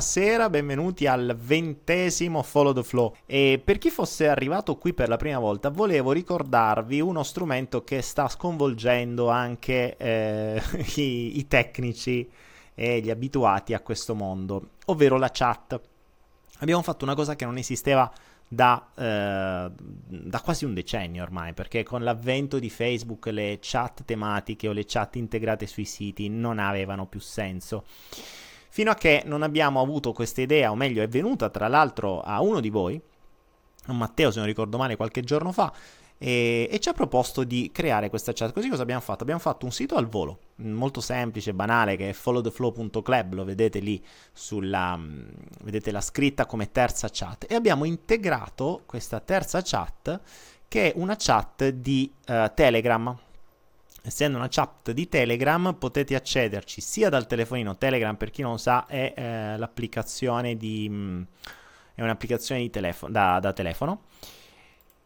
buonasera, benvenuti al ventesimo Follow the Flow. E per chi fosse arrivato qui per la prima volta, volevo ricordarvi uno strumento che sta sconvolgendo anche eh, i, i tecnici e gli abituati a questo mondo, ovvero la chat. Abbiamo fatto una cosa che non esisteva da, eh, da, quasi un decennio ormai, perché con l'avvento di Facebook le chat tematiche o le chat integrate sui siti non avevano più senso. Fino a che non abbiamo avuto questa idea, o meglio è venuta tra l'altro a uno di voi, a Matteo se non ricordo male qualche giorno fa, e, e, ci ha proposto di creare questa chat. Così cosa abbiamo fatto? Abbiamo fatto un sito al volo, molto semplice, banale, che è followtheflow.club, lo vedete lì sulla, mm, vedete la scritta come terza chat, e abbiamo integrato questa terza chat che è una chat di uh, Telegram. Essendo una chat di Telegram potete accederci sia dal telefonino Telegram, per chi non sa è eh, l'applicazione di... Mm, è un'applicazione di telefono, da, da telefono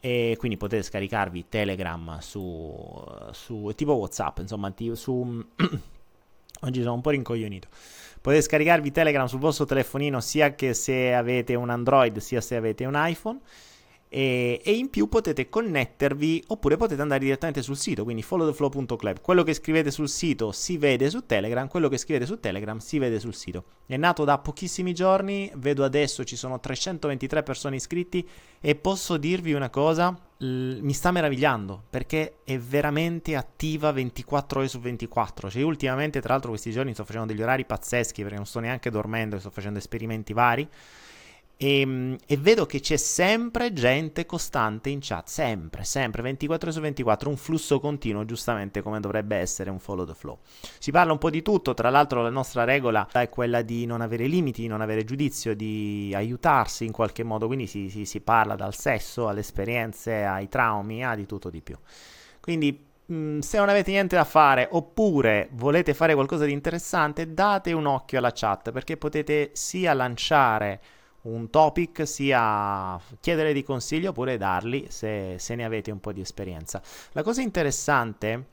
e quindi potete scaricarvi Telegram su, su tipo Whatsapp, insomma, su oggi sono un po' rincoglionito. Potete scaricarvi Telegram sul vostro telefonino sia che se avete un Android sia se avete un iPhone e, e, in più potete connettervi oppure potete andare direttamente sul sito, quindi followtheflow.club. Quello che scrivete sul sito si vede su Telegram, quello che scrivete su Telegram si vede sul sito. È nato da pochissimi giorni, vedo adesso ci sono 323 persone iscritti e posso dirvi una cosa, l- mi sta meravigliando perché è veramente attiva 24 ore su 24. Cioè ultimamente tra l'altro questi giorni sto facendo degli orari pazzeschi perché non sto neanche dormendo, sto facendo esperimenti vari e, ehm, e, vedo che c'è sempre gente costante in chat, sempre, sempre, 24 su 24, un flusso continuo, giustamente come dovrebbe essere un follow the flow. Si parla un po' di tutto, tra l'altro la nostra regola è quella di non avere limiti, non avere giudizio, di aiutarsi in qualche modo, quindi si, si, si parla dal sesso alle esperienze, ai traumi, a di tutto di più. Quindi mm, se non avete niente da fare oppure volete fare qualcosa di interessante, date un occhio alla chat perché potete sia lanciare un topic sia chiedere di consiglio oppure darli se, se ne avete un po' di esperienza. La cosa interessante,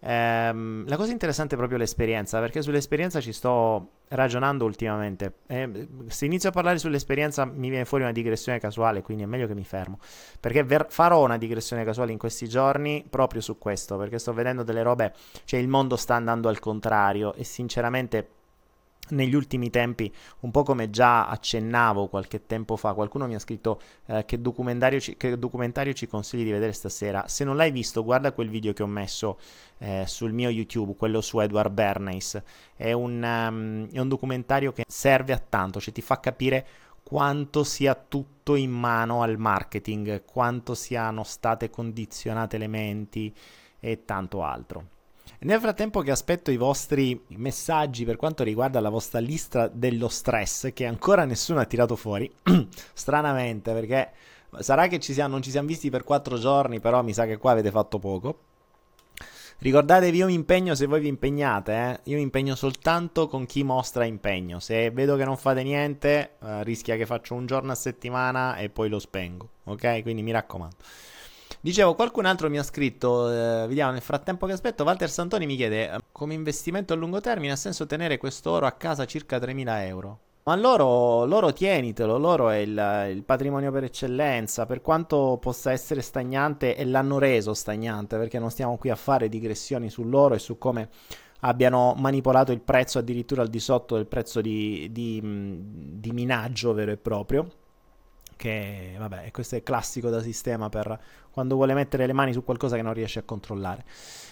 ehm, la cosa interessante è proprio l'esperienza, perché sull'esperienza ci sto ragionando ultimamente. Eh, se inizio a parlare sull'esperienza mi viene fuori una digressione casuale, quindi è meglio che mi fermo, perché ver- farò una digressione casuale in questi giorni proprio su questo, perché sto vedendo delle robe, cioè il mondo sta andando al contrario e sinceramente negli ultimi tempi, un po' come già accennavo qualche tempo fa, qualcuno mi ha scritto eh, che, documentario ci, che, documentario ci, consigli di vedere stasera. Se non l'hai visto, guarda quel video che ho messo eh, sul mio YouTube, quello su Edward Bernays. È un, um, è un documentario che serve a tanto, cioè ti fa capire quanto sia tutto in mano al marketing, quanto siano state condizionate le menti e tanto altro. Nel frattempo che aspetto i vostri messaggi per quanto riguarda la vostra lista dello stress, che ancora nessuno ha tirato fuori, stranamente perché sarà che ci siamo, non ci siamo visti per quattro giorni, però mi sa che qua avete fatto poco. Ricordatevi, io mi impegno se voi vi impegnate, eh? io mi impegno soltanto con chi mostra impegno. Se vedo che non fate niente, eh, rischia che faccio un giorno a settimana e poi lo spengo, ok? Quindi mi raccomando. Dicevo, qualcun altro mi ha scritto, eh, vediamo nel frattempo che aspetto, Walter Santoni mi chiede, come investimento a lungo termine ha senso tenere questo oro a casa circa 3.000 euro? Ma loro, loro tienitelo, loro è il, il, patrimonio per eccellenza, per quanto possa essere stagnante e l'hanno reso stagnante, perché non stiamo qui a fare digressioni sull'oro e su come abbiano manipolato il prezzo addirittura al di sotto del prezzo di, di, di minaggio vero e proprio che vabbè, questo è classico da sistema per quando vuole mettere le mani su qualcosa che non riesce a controllare.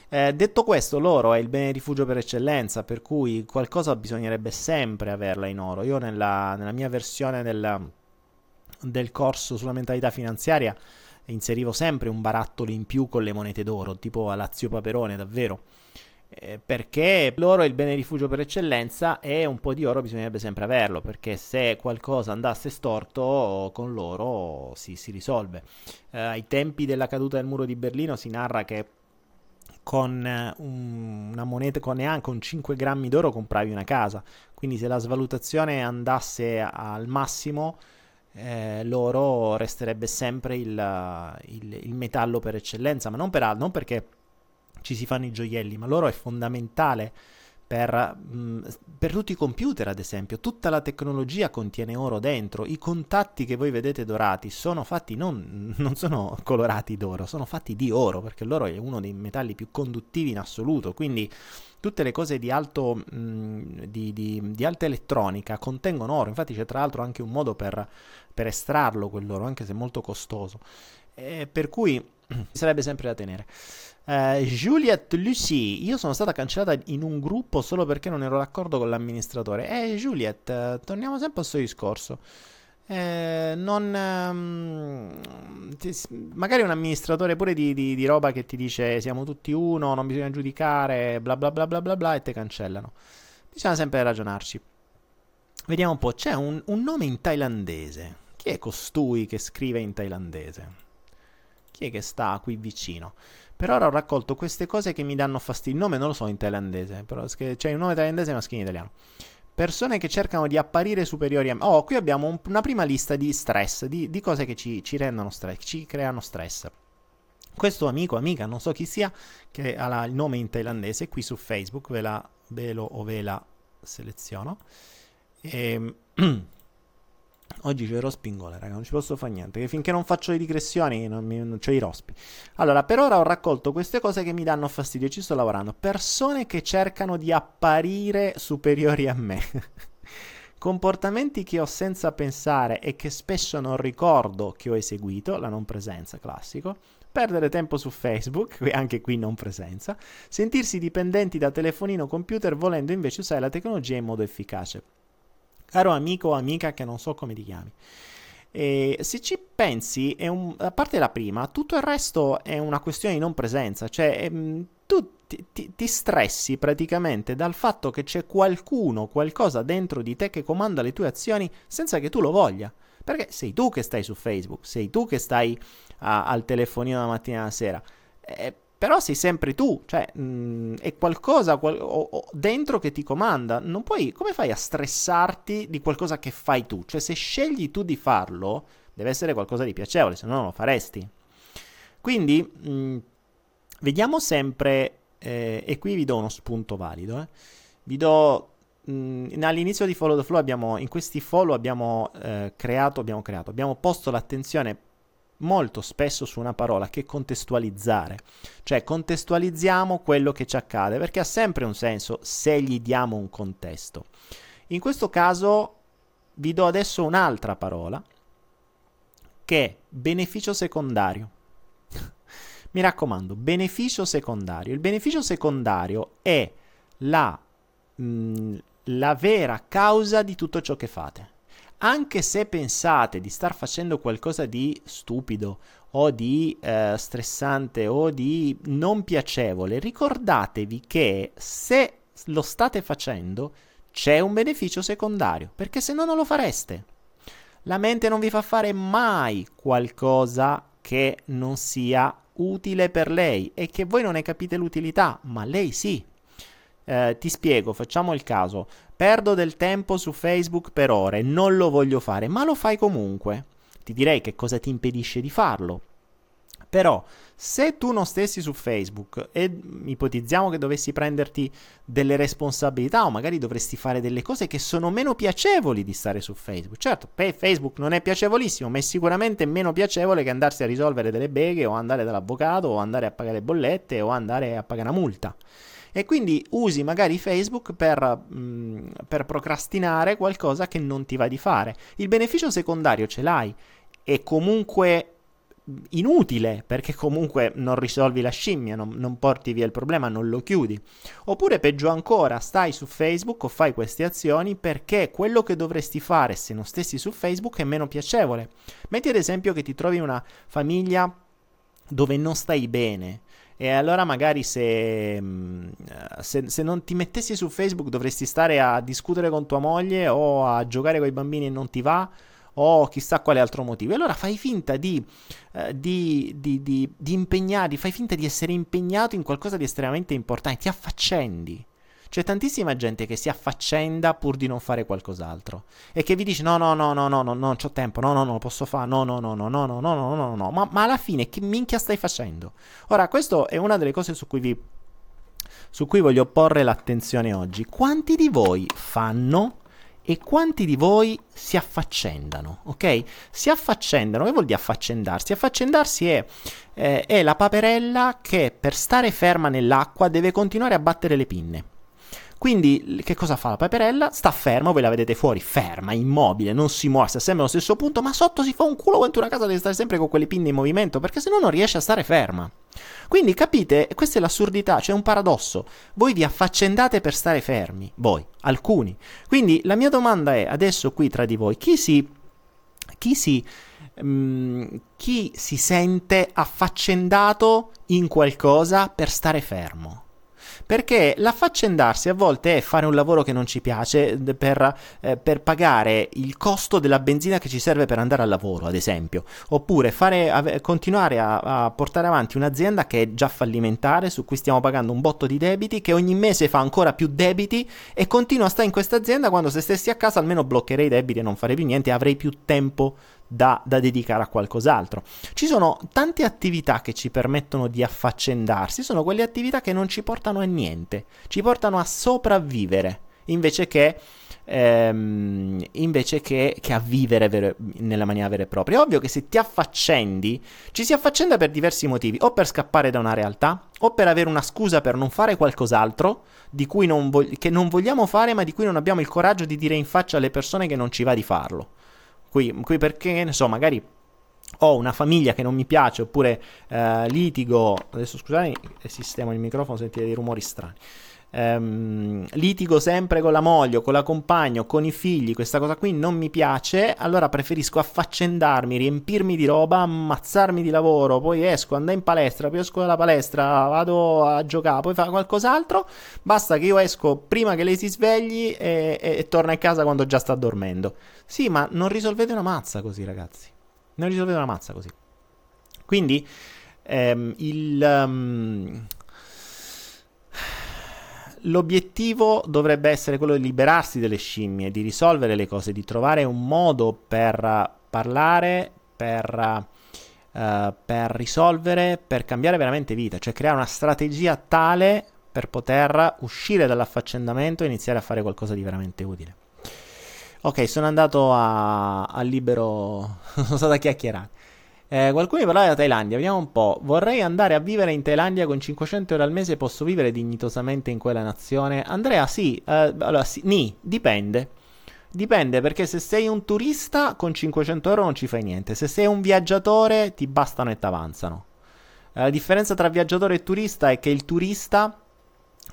Eh, detto questo, l'oro è il bene rifugio per eccellenza, per cui qualcosa bisognerebbe sempre averla in oro. Io nella, nella mia versione del, del corso sulla mentalità finanziaria inserivo sempre un barattolo in più con le monete d'oro, tipo a Lazio Paperone, davvero eh, perché l'oro è il bene rifugio per eccellenza e un po' di oro bisognerebbe sempre averlo, perché se qualcosa andasse storto con l'oro si, si risolve. Eh, ai tempi della caduta del muro di Berlino si narra che con un, una moneta, con neanche un 5 grammi d'oro compravi una casa, quindi se la svalutazione andasse al massimo... Eh, l'oro resterebbe sempre il, il, il, metallo per eccellenza, ma non, per, non perché ci si fanno i gioielli, ma loro è fondamentale per, mh, mm, per, tutti i computer, ad esempio. Tutta la tecnologia contiene oro dentro. I contatti che voi vedete dorati sono fatti non, non sono colorati d'oro, sono fatti di oro, perché l'oro è uno dei metalli più conduttivi in assoluto. Quindi tutte le cose di, alto, mh, mm, di, di, di, alta elettronica contengono oro. Infatti c'è tra l'altro anche un modo per, per estrarlo quell'oro, anche se molto costoso. E per cui sarebbe sempre da tenere. Uh, Juliet Lucy, io sono stata cancellata in un gruppo solo perché non ero d'accordo con l'amministratore. Eh, Juliet, uh, torniamo sempre al suo discorso. Eh, non, um, ti, magari un amministratore pure di, di, di, roba che ti dice siamo tutti uno, non bisogna giudicare, bla bla bla bla bla bla e te cancellano. Bisogna sempre ragionarci. Vediamo un po', c'è un, un nome in thailandese. Chi è costui che scrive in thailandese? Chi è che sta qui vicino? Per ora ho raccolto queste cose che mi danno fastidio. Il nome non lo so in thailandese, però c'è cioè, il nome thailandese maschile in italiano. Persone che cercano di apparire superiori a me. Oh, qui abbiamo un, una prima lista di stress, di, di cose che ci, ci, rendono stress, ci creano stress. Questo amico, amica, non so chi sia, che ha il nome in thailandese, qui su Facebook, ve, la, ve lo o ve la seleziono. E, ehm, Oggi c'ho i rospi in gola, raga, non ci posso fare niente. Che finché non faccio le digressioni non, mi, non c'ho i rospi. Allora, per ora ho raccolto queste cose che mi danno fastidio e ci sto lavorando. Persone che cercano di apparire superiori a me. Comportamenti che ho senza pensare e che spesso non ricordo che ho eseguito, la non presenza, classico. Perdere tempo su Facebook, anche qui non presenza. Sentirsi dipendenti da telefonino o computer volendo invece usare la tecnologia in modo efficace caro amico o amica che non so come ti chiami. E se ci pensi, un, a parte la prima, tutto il resto è una questione di non presenza, cioè ehm, tu ti, ti, ti, stressi praticamente dal fatto che c'è qualcuno, qualcosa dentro di te che comanda le tue azioni senza che tu lo voglia. Perché sei tu che stai su Facebook, sei tu che stai a, al telefonino la mattina e la sera. Eh, però sei sempre tu, cioè mh, mm, è qualcosa qual- o, o dentro che ti comanda. Puoi, come fai a stressarti di qualcosa che fai tu? Cioè se scegli tu di farlo, deve essere qualcosa di piacevole, se no non lo faresti. Quindi mh, mm, vediamo sempre, eh, e qui vi do uno spunto valido, eh. vi do mm, all'inizio di Follow the Flow abbiamo, in questi follow abbiamo eh, creato, abbiamo creato, abbiamo posto l'attenzione molto spesso su una parola che contestualizzare, cioè contestualizziamo quello che ci accade, perché ha sempre un senso se gli diamo un contesto. In questo caso vi do adesso un'altra parola che è beneficio secondario. Mi raccomando, beneficio secondario. Il beneficio secondario è la, mh, mm, la vera causa di tutto ciò che fate anche se pensate di star facendo qualcosa di stupido o di eh, stressante o di non piacevole, ricordatevi che se lo state facendo c'è un beneficio secondario, perché se no non lo fareste. La mente non vi fa fare mai qualcosa che non sia utile per lei e che voi non ne capite l'utilità, ma lei sì. Eh, ti spiego, facciamo il caso. Perdo del tempo su Facebook per ore, non lo voglio fare, ma lo fai comunque. Ti direi che cosa ti impedisce di farlo. Però, se tu non stessi su Facebook e ipotizziamo che dovessi prenderti delle responsabilità o magari dovresti fare delle cose che sono meno piacevoli di stare su Facebook. Certo, Facebook non è piacevolissimo, ma è sicuramente meno piacevole che andarsi a risolvere delle beghe o andare dall'avvocato o andare a pagare bollette o andare a pagare una multa e quindi usi magari Facebook per, mh, mm, per procrastinare qualcosa che non ti va di fare. Il beneficio secondario ce l'hai, è comunque inutile perché comunque non risolvi la scimmia, non, non, porti via il problema, non lo chiudi. Oppure peggio ancora, stai su Facebook o fai queste azioni perché quello che dovresti fare se non stessi su Facebook è meno piacevole. Metti ad esempio che ti trovi una famiglia dove non stai bene e allora magari se, mm, se, se, non ti mettessi su Facebook dovresti stare a discutere con tua moglie o a giocare con i bambini e non ti va o chissà quale altro motivo. E allora fai finta di, eh, di, di, di impegnarti, fai finta di essere impegnato in qualcosa di estremamente importante, ti affaccendi. C'è tantissima gente che si affaccenda pur di non fare qualcos'altro e che vi dice no, no, no, no, no, no, non ho tempo, no, no, no, posso fare, no, no, no, no, no, no, no, no, no, no, ma, ma alla fine che minchia stai facendo? Ora, questa è una delle cose su cui vi su cui voglio porre l'attenzione oggi. Quanti di voi fanno e quanti di voi si affaccendano, ok? Si affaccendano, che vuol dire affaccendarsi? Affaccendarsi è, eh, è la paperella che per stare ferma nell'acqua deve continuare a battere le pinne. Quindi che cosa fa la paperella? Sta ferma, voi la vedete fuori, ferma, immobile, non si muove, sta sempre allo stesso punto, ma sotto si fa un culo quanto una casa deve stare sempre con quelle pinne in movimento, perché se no non riesce a stare ferma. Quindi capite, questa è l'assurdità, c'è un paradosso. Voi vi affaccendate per stare fermi, voi, alcuni. Quindi la mia domanda è, adesso qui tra di voi, chi si... Chi si um, chi si sente affaccendato in qualcosa per stare fermo? Perché l'affaccendarsi a volte è fare un lavoro che non ci piace per, eh, per pagare il costo della benzina che ci serve per andare al lavoro, ad esempio. Oppure fare, ave, continuare a, a portare avanti un'azienda che è già fallimentare, su cui stiamo pagando un botto di debiti, che ogni mese fa ancora più debiti e continua a stare in questa azienda quando se stessi a casa almeno bloccherei i debiti e non farei più niente, avrei più tempo da, da, dedicare a qualcos'altro. Ci sono tante attività che ci permettono di affaccendarsi, sono quelle attività che non ci portano a niente, ci portano a sopravvivere invece che, ehm, invece che, che a vivere vero, nella maniera vera e propria. È ovvio che se ti affaccendi, ci si affaccenda per diversi motivi, o per scappare da una realtà, o per avere una scusa per non fare qualcos'altro non vog- che non vogliamo fare, ma di cui non abbiamo il coraggio di dire in faccia alle persone che non ci va di farlo. Qui, qui perché, ne so, magari ho una famiglia che non mi piace oppure eh, litigo, adesso scusate, sistemo il microfono, sentite dei rumori strani ehm, litigo sempre con la moglie, con la compagna, con i figli, questa cosa qui non mi piace, allora preferisco affaccendarmi, riempirmi di roba, ammazzarmi di lavoro, poi esco, andare in palestra, poi esco dalla palestra, vado a giocare, poi fare qualcos'altro, basta che io esco prima che lei si svegli e, e, e torna a casa quando già sta dormendo. Sì, ma non risolvete una mazza così, ragazzi. Non risolvete una mazza così. Quindi ehm, il... Um, l'obiettivo dovrebbe essere quello di liberarsi delle scimmie, di risolvere le cose, di trovare un modo per parlare, per, uh, per risolvere, per cambiare veramente vita, cioè creare una strategia tale per poter uscire dall'affaccendamento e iniziare a fare qualcosa di veramente utile. Ok, sono andato a, libero, sono stato a chiacchierare. Eh, qualcuno mi parlava della Thailandia, vediamo un po'. Vorrei andare a vivere in Thailandia con 500 euro al mese, posso vivere dignitosamente in quella nazione? Andrea, sì, eh, allora sì, ni, dipende. Dipende perché se sei un turista con 500 euro non ci fai niente, se sei un viaggiatore ti bastano e ti avanzano. Eh, la differenza tra viaggiatore e turista è che il turista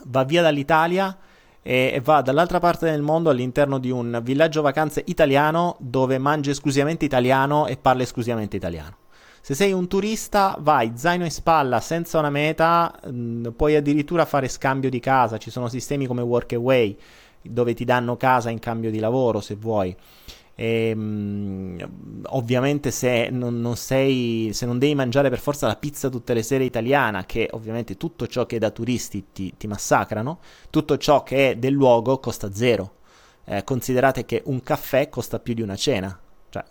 va via dall'Italia e va dall'altra parte del mondo all'interno di un villaggio vacanze italiano dove mangia esclusivamente italiano e parla esclusivamente italiano. Se sei un turista, vai zaino in spalla senza una meta, mh, mm, puoi addirittura fare scambio di casa. Ci sono sistemi come Workaway dove ti danno casa in cambio di lavoro se vuoi. E, mh, mm, ovviamente se non, non, sei, se non devi mangiare per forza la pizza tutte le sere italiana, che ovviamente tutto ciò che è da turisti ti, ti massacrano, tutto ciò che è del luogo costa zero. Eh, considerate che un caffè costa più di una cena,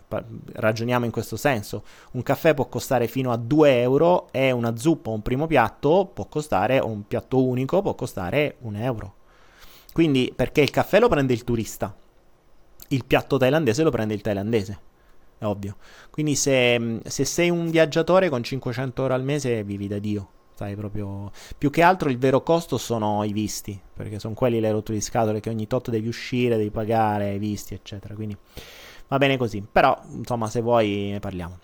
cioè, ragioniamo in questo senso. Un caffè può costare fino a 2 euro e una zuppa, un primo piatto, può costare, o un piatto unico, può costare un euro. Quindi, perché il caffè lo prende il turista, il piatto thailandese lo prende il thailandese. È ovvio. Quindi, se, se sei un viaggiatore con 500 euro al mese, vivi da Dio. Sai, proprio... Più che altro il vero costo sono i visti, perché sono quelli le rotture di scatole che ogni tot devi uscire, devi pagare, i visti, eccetera. Quindi Va bene così, però insomma se vuoi ne parliamo.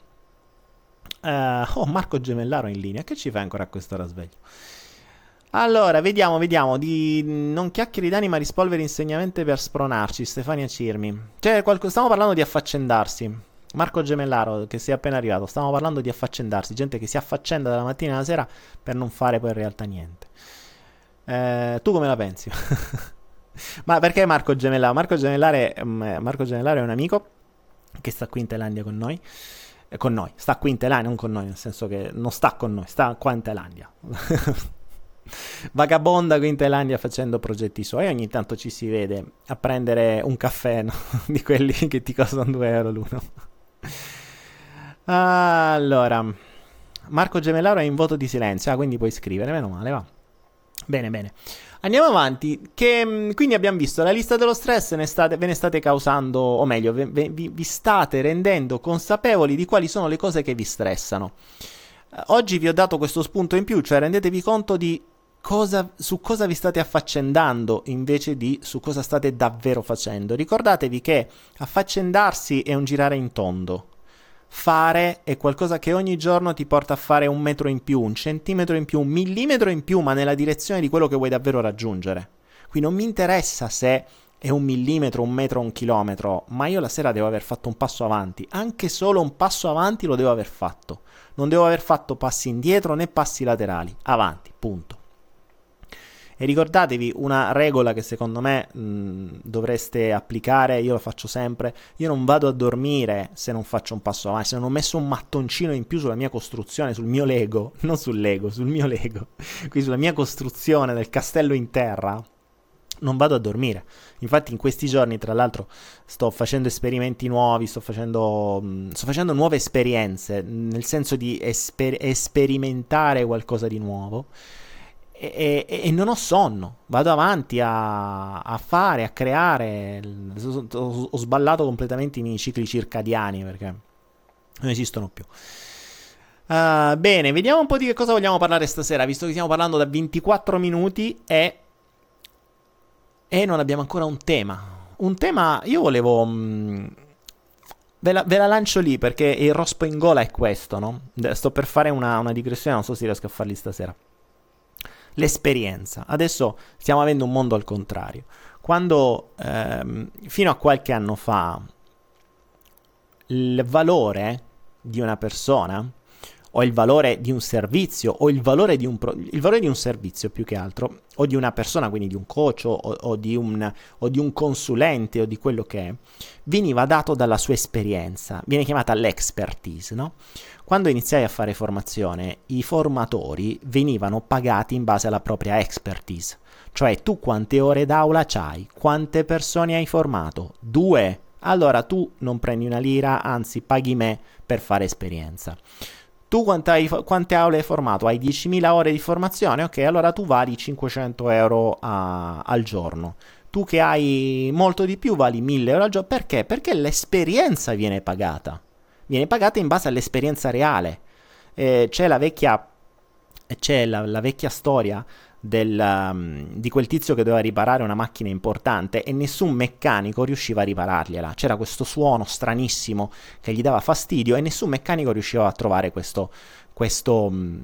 Uh, oh, Marco Gemellaro in linea, che ci fai ancora a quest'ora sveglio? Allora, vediamo, vediamo. Di non chiacchieri d'anima rispolvere insegnamenti per spronarci. Stefania Cirmi. Cioè, qualco... stiamo parlando di affaccendarsi. Marco Gemellaro, che sei appena arrivato. Stiamo parlando di affaccendarsi. Gente che si affaccenda dalla mattina alla sera per non fare poi in realtà niente. Eh, tu come la pensi? Ma perché Marco Gemellaro? Marco Gemellare, mm, Marco Gemellare è un amico che sta qui in Thailandia con noi. Eh, con noi, sta qui in Thailandia, non con noi, nel senso che non sta con noi, sta qua in Thailandia. Vagabonda qui in Thailandia facendo progetti suoi. Ogni tanto ci si vede a prendere un caffè no? di quelli che ti costano 2 euro l'uno. allora, Marco Gemellaro è in voto di silenzio, ah, quindi puoi scrivere, meno male, va. Bene, bene. Andiamo avanti. Che, mm, quindi abbiamo visto la lista dello stress, ne state, ve ne state causando, o meglio, vi, vi, vi state rendendo consapevoli di quali sono le cose che vi stressano. Eh, oggi vi ho dato questo spunto in più, cioè rendetevi conto di cosa, su cosa vi state affaccendando invece di su cosa state davvero facendo. Ricordatevi che affaccendarsi è un girare in tondo fare è qualcosa che ogni giorno ti porta a fare un metro in più, un centimetro in più, un millimetro in più, ma nella direzione di quello che vuoi davvero raggiungere. Qui non mi interessa se è un millimetro, un metro, un chilometro, ma io la sera devo aver fatto un passo avanti, anche solo un passo avanti lo devo aver fatto. Non devo aver fatto passi indietro né passi laterali, avanti, punto. E ricordatevi una regola che secondo me mh, dovreste applicare, io lo faccio sempre, io non vado a dormire se non faccio un passo avanti, se non ho messo un mattoncino in più sulla mia costruzione, sul mio Lego, non sul Lego, sul mio Lego, quindi sulla mia costruzione del castello in terra, non vado a dormire. Infatti in questi giorni, tra l'altro, sto facendo esperimenti nuovi, sto facendo, sto facendo nuove esperienze, nel senso di esper- sperimentare qualcosa di nuovo e, e, e, non ho sonno, vado avanti a, a fare, a creare. Ho, sballato completamente i miei cicli circadiani perché non esistono più. Uh, bene, vediamo un po' di che cosa vogliamo parlare stasera, visto che stiamo parlando da 24 minuti e, e non abbiamo ancora un tema. Un tema, io volevo... Mh, mm, Ve la, ve la, lancio lì perché il rospo in gola è questo, no? Sto per fare una, una digressione, non so se riesco a farli stasera l'esperienza. Adesso stiamo avendo un mondo al contrario. Quando ehm, fino a qualche anno fa il valore di una persona o il valore di un servizio o il valore di un, pro- il valore di un servizio più che altro o di una persona, quindi di un coach o, o, di un, o di un consulente o di quello che è, veniva dato dalla sua esperienza, viene chiamata l'expertise, no? Quando iniziai a fare formazione, i formatori venivano pagati in base alla propria expertise, cioè tu quante ore d'aula c'hai, quante persone hai formato, due, allora tu non prendi una lira, anzi paghi me per fare esperienza. Tu hai, quante aule hai formato? Hai 10.000 ore di formazione? Ok, allora tu vali 500 euro a, al giorno. Tu che hai molto di più vali 1.000 euro al giorno. Perché? Perché l'esperienza viene pagata viene pagata in base all'esperienza reale. Eh, c'è la vecchia, c'è la, la vecchia storia del, um, di quel tizio che doveva riparare una macchina importante e nessun meccanico riusciva a riparargliela. C'era questo suono stranissimo che gli dava fastidio e nessun meccanico riusciva a trovare questo, questo, mm,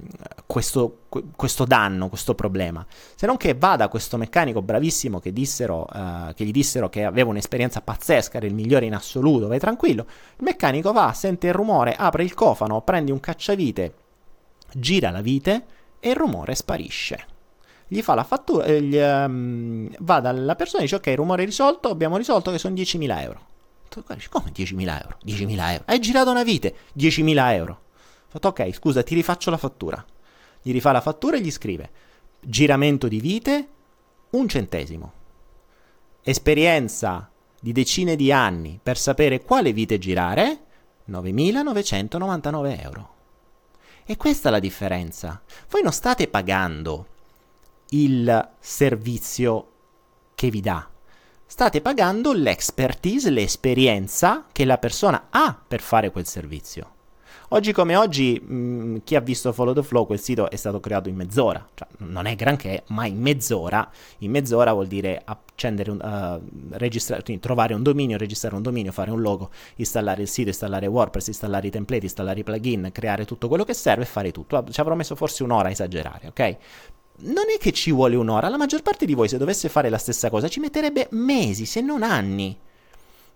questo, questo, danno, questo problema. Se non che vada questo meccanico bravissimo che, dissero, uh, che gli dissero che aveva un'esperienza pazzesca, era il migliore in assoluto, vai tranquillo. Il meccanico va, sente il rumore, apre il cofano, prende un cacciavite, gira la vite e il rumore sparisce. Gli fa la fattura, eh, gli, um, va dalla persona e dice ok, rumore risolto, abbiamo risolto che sono 10.000 euro. Come 10.000 euro? 10.000 euro. Hai girato una vite, 10.000 euro. Fatto ok, scusa, ti rifaccio la fattura. Gli rifà la fattura e gli scrive giramento di vite un centesimo. Esperienza di decine di anni per sapere quale vite girare 9.999 euro. E questa è la differenza. Voi non state pagando il servizio che vi dà. State pagando l'expertise, l'esperienza che la persona ha per fare quel servizio. Oggi come oggi, mh, mm, chi ha visto Follow the Flow, quel sito è stato creato in mezz'ora. Cioè, non è granché, ma in mezz'ora. In mezz'ora vuol dire accendere un, uh, registrare, quindi trovare un dominio, registrare un dominio, fare un logo, installare il sito, installare WordPress, installare i template, installare i plugin, creare tutto quello che serve e fare tutto. Ci avrò messo forse un'ora a esagerare, ok? Non è che ci vuole un'ora, la maggior parte di voi se dovesse fare la stessa cosa ci metterebbe mesi, se non anni.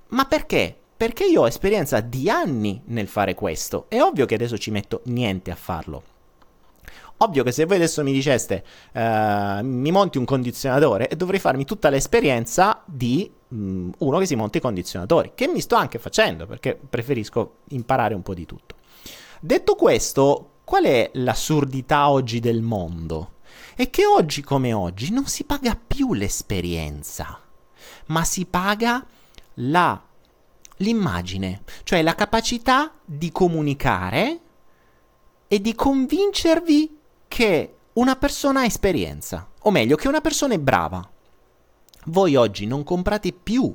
Ma perché? Perché io ho esperienza di anni nel fare questo. È ovvio che adesso ci metto niente a farlo. Ovvio che se voi adesso mi diceste uh, mi monti un condizionatore dovrei farmi tutta l'esperienza di um, uno che si monta i condizionatori, che mi sto anche facendo perché preferisco imparare un po' di tutto. Detto questo, qual è l'assurdità oggi del mondo? È che oggi come oggi non si paga più l'esperienza, ma si paga la l'immagine, cioè la capacità di comunicare e di convincervi che una persona ha esperienza. o meglio, che una persona è brava. Voi oggi non comprate più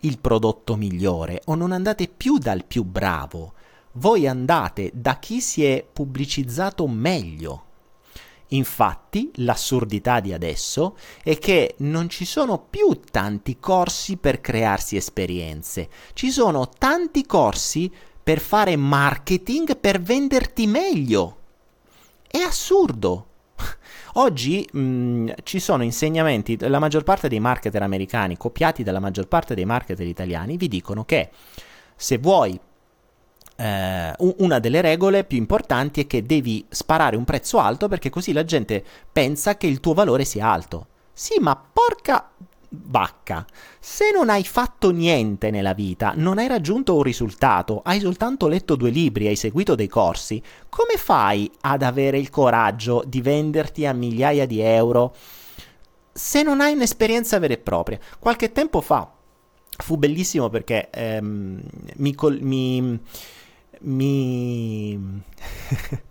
il prodotto migliore o non andate più dal più bravo, voi andate da chi si è pubblicizzato meglio. Infatti, l'assurdità di adesso è che non ci sono più tanti corsi per crearsi esperienze, ci sono tanti corsi per fare marketing per venderti meglio. È assurdo. Oggi mh, mm, ci sono insegnamenti, la maggior parte dei marketer americani, copiati dalla maggior parte dei marketer italiani, vi dicono che se vuoi eh, una delle regole più importanti è che devi sparare un prezzo alto perché così la gente pensa che il tuo valore sia alto. Sì, ma porca vacca, se non hai fatto niente nella vita, non hai raggiunto un risultato, hai soltanto letto due libri, hai seguito dei corsi, come fai ad avere il coraggio di venderti a migliaia di euro se non hai un'esperienza vera e propria? Qualche tempo fa fu bellissimo perché ehm, mi, col- mi, mi...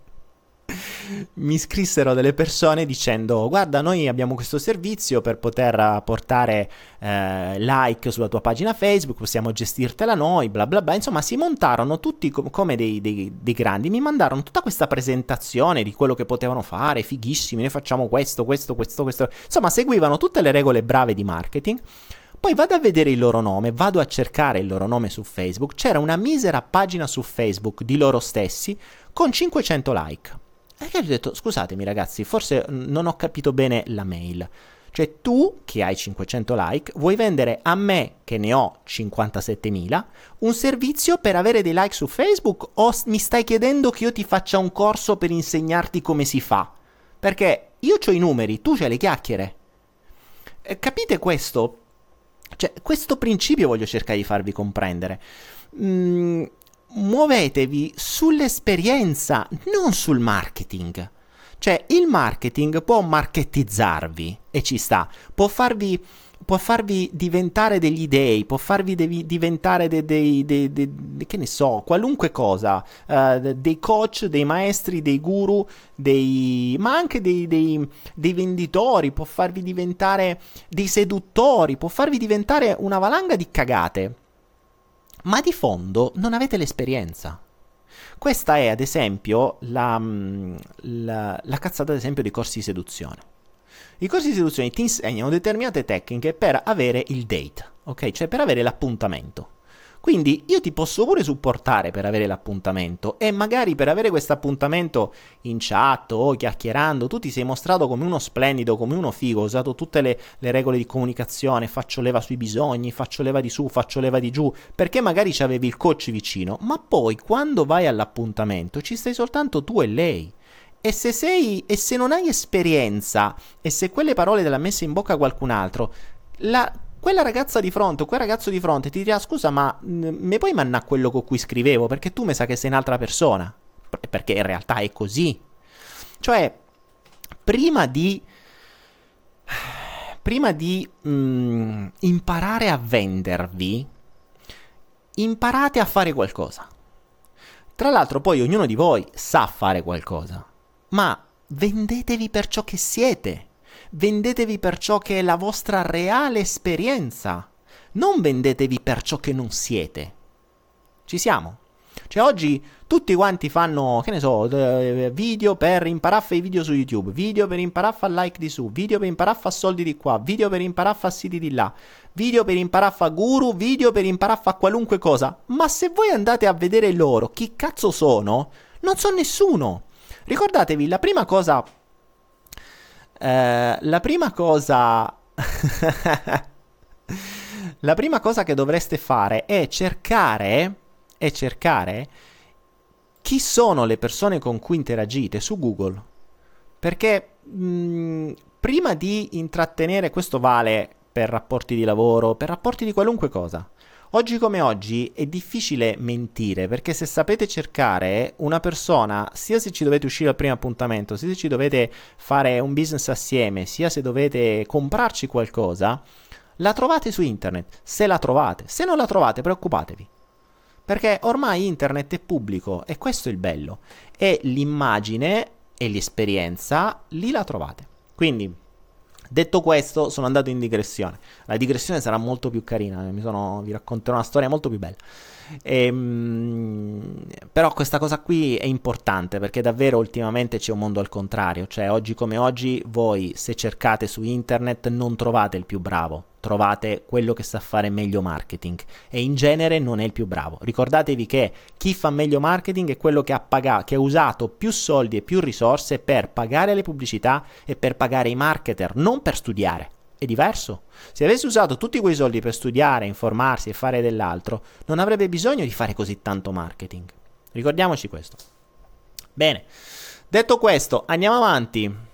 mi scrissero delle persone dicendo guarda noi abbiamo questo servizio per poter portare eh, like sulla tua pagina Facebook, possiamo gestirtela noi, bla bla bla, insomma si montarono tutti com- come dei, dei, dei, grandi, mi mandarono tutta questa presentazione di quello che potevano fare, fighissimi, noi facciamo questo, questo, questo, questo, insomma seguivano tutte le regole brave di marketing. Poi vado a vedere il loro nome, vado a cercare il loro nome su Facebook, c'era una misera pagina su Facebook di loro stessi con 500 like. E io ho detto, scusatemi ragazzi, forse non ho capito bene la mail. Cioè tu, che hai 500 like, vuoi vendere a me, che ne ho 57.000, un servizio per avere dei like su Facebook o mi stai chiedendo che io ti faccia un corso per insegnarti come si fa? Perché io ho i numeri, tu c'hai le chiacchiere. Capite questo? Cioè, questo principio voglio cercare di farvi comprendere. Mm, muovetevi sull'esperienza, non sul marketing. Cioè, il marketing può marketizzarvi e ci sta, può farvi, può farvi diventare degli dei, può farvi devi, diventare dei, dei, dei, dei, che ne so, qualunque cosa, uh, dei coach, dei maestri, dei guru, dei, ma anche dei, venditori, può farvi diventare dei seduttori, può farvi diventare una valanga di cagate ma di fondo non avete l'esperienza. Questa è ad esempio la, mm, la, la cazzata ad esempio dei corsi di seduzione. I corsi di seduzione ti insegnano determinate tecniche per avere il date, ok? Cioè per avere l'appuntamento. Quindi io ti posso pure supportare per avere l'appuntamento e magari per avere questo appuntamento in chat o chiacchierando, tu ti sei mostrato come uno splendido, come uno figo, ho usato tutte le, le regole di comunicazione, faccio leva sui bisogni, faccio leva di su, faccio leva di giù, perché magari ci avevi il coach vicino, ma poi quando vai all'appuntamento ci stai soltanto tu e lei. E se, sei, e se non hai esperienza e se quelle parole te le ha messe in bocca qualcun altro, la, quella ragazza di fronte o quel ragazzo di fronte ti dirà scusa ma mi puoi mandare quello con cui scrivevo? Perché tu mi sa che sei un'altra persona. Perché in realtà è così. Cioè prima di prima di mm, imparare a vendervi imparate a fare qualcosa. Tra l'altro poi ognuno di voi sa fare qualcosa ma vendetevi per ciò che siete vendetevi per ciò che è la vostra reale esperienza, non vendetevi per ciò che non siete. Ci siamo? Cioè oggi tutti quanti fanno, che ne so, video per imparare a fare video su YouTube, video per imparare a fare like di su, video per imparare a fare soldi di qua, video per imparare a fare siti di là, video per imparare a fare guru, video per imparare a fare qualunque cosa. Ma se voi andate a vedere loro chi cazzo sono, non so nessuno. Ricordatevi, la prima cosa eh, la prima cosa... la prima cosa che dovreste fare è cercare, è cercare chi sono le persone con cui interagite su Google. Perché mh, mm, prima di intrattenere, questo vale per rapporti di lavoro, per rapporti di qualunque cosa. Oggi come oggi è difficile mentire perché se sapete cercare una persona, sia se ci dovete uscire al primo appuntamento, sia se ci dovete fare un business assieme, sia se dovete comprarci qualcosa, la trovate su internet, se la trovate. Se non la trovate, preoccupatevi. Perché ormai internet è pubblico e questo è il bello. E l'immagine e l'esperienza lì la trovate. Quindi Detto questo, sono andato in digressione. La digressione sarà molto più carina, sono, vi racconterò una storia molto più bella. Ehm, però questa cosa qui è importante perché davvero ultimamente c'è un mondo al contrario, cioè oggi come oggi voi se cercate su internet non trovate il più bravo, trovate quello che sa fare meglio marketing e in genere non è il più bravo. Ricordatevi che chi fa meglio marketing è quello che ha, pagato, che ha usato più soldi e più risorse per pagare le pubblicità e per pagare i marketer, non per studiare è diverso. Se avessi usato tutti quei soldi per studiare, informarsi e fare dell'altro, non avrebbe bisogno di fare così tanto marketing. Ricordiamoci questo. Bene, detto questo, andiamo avanti.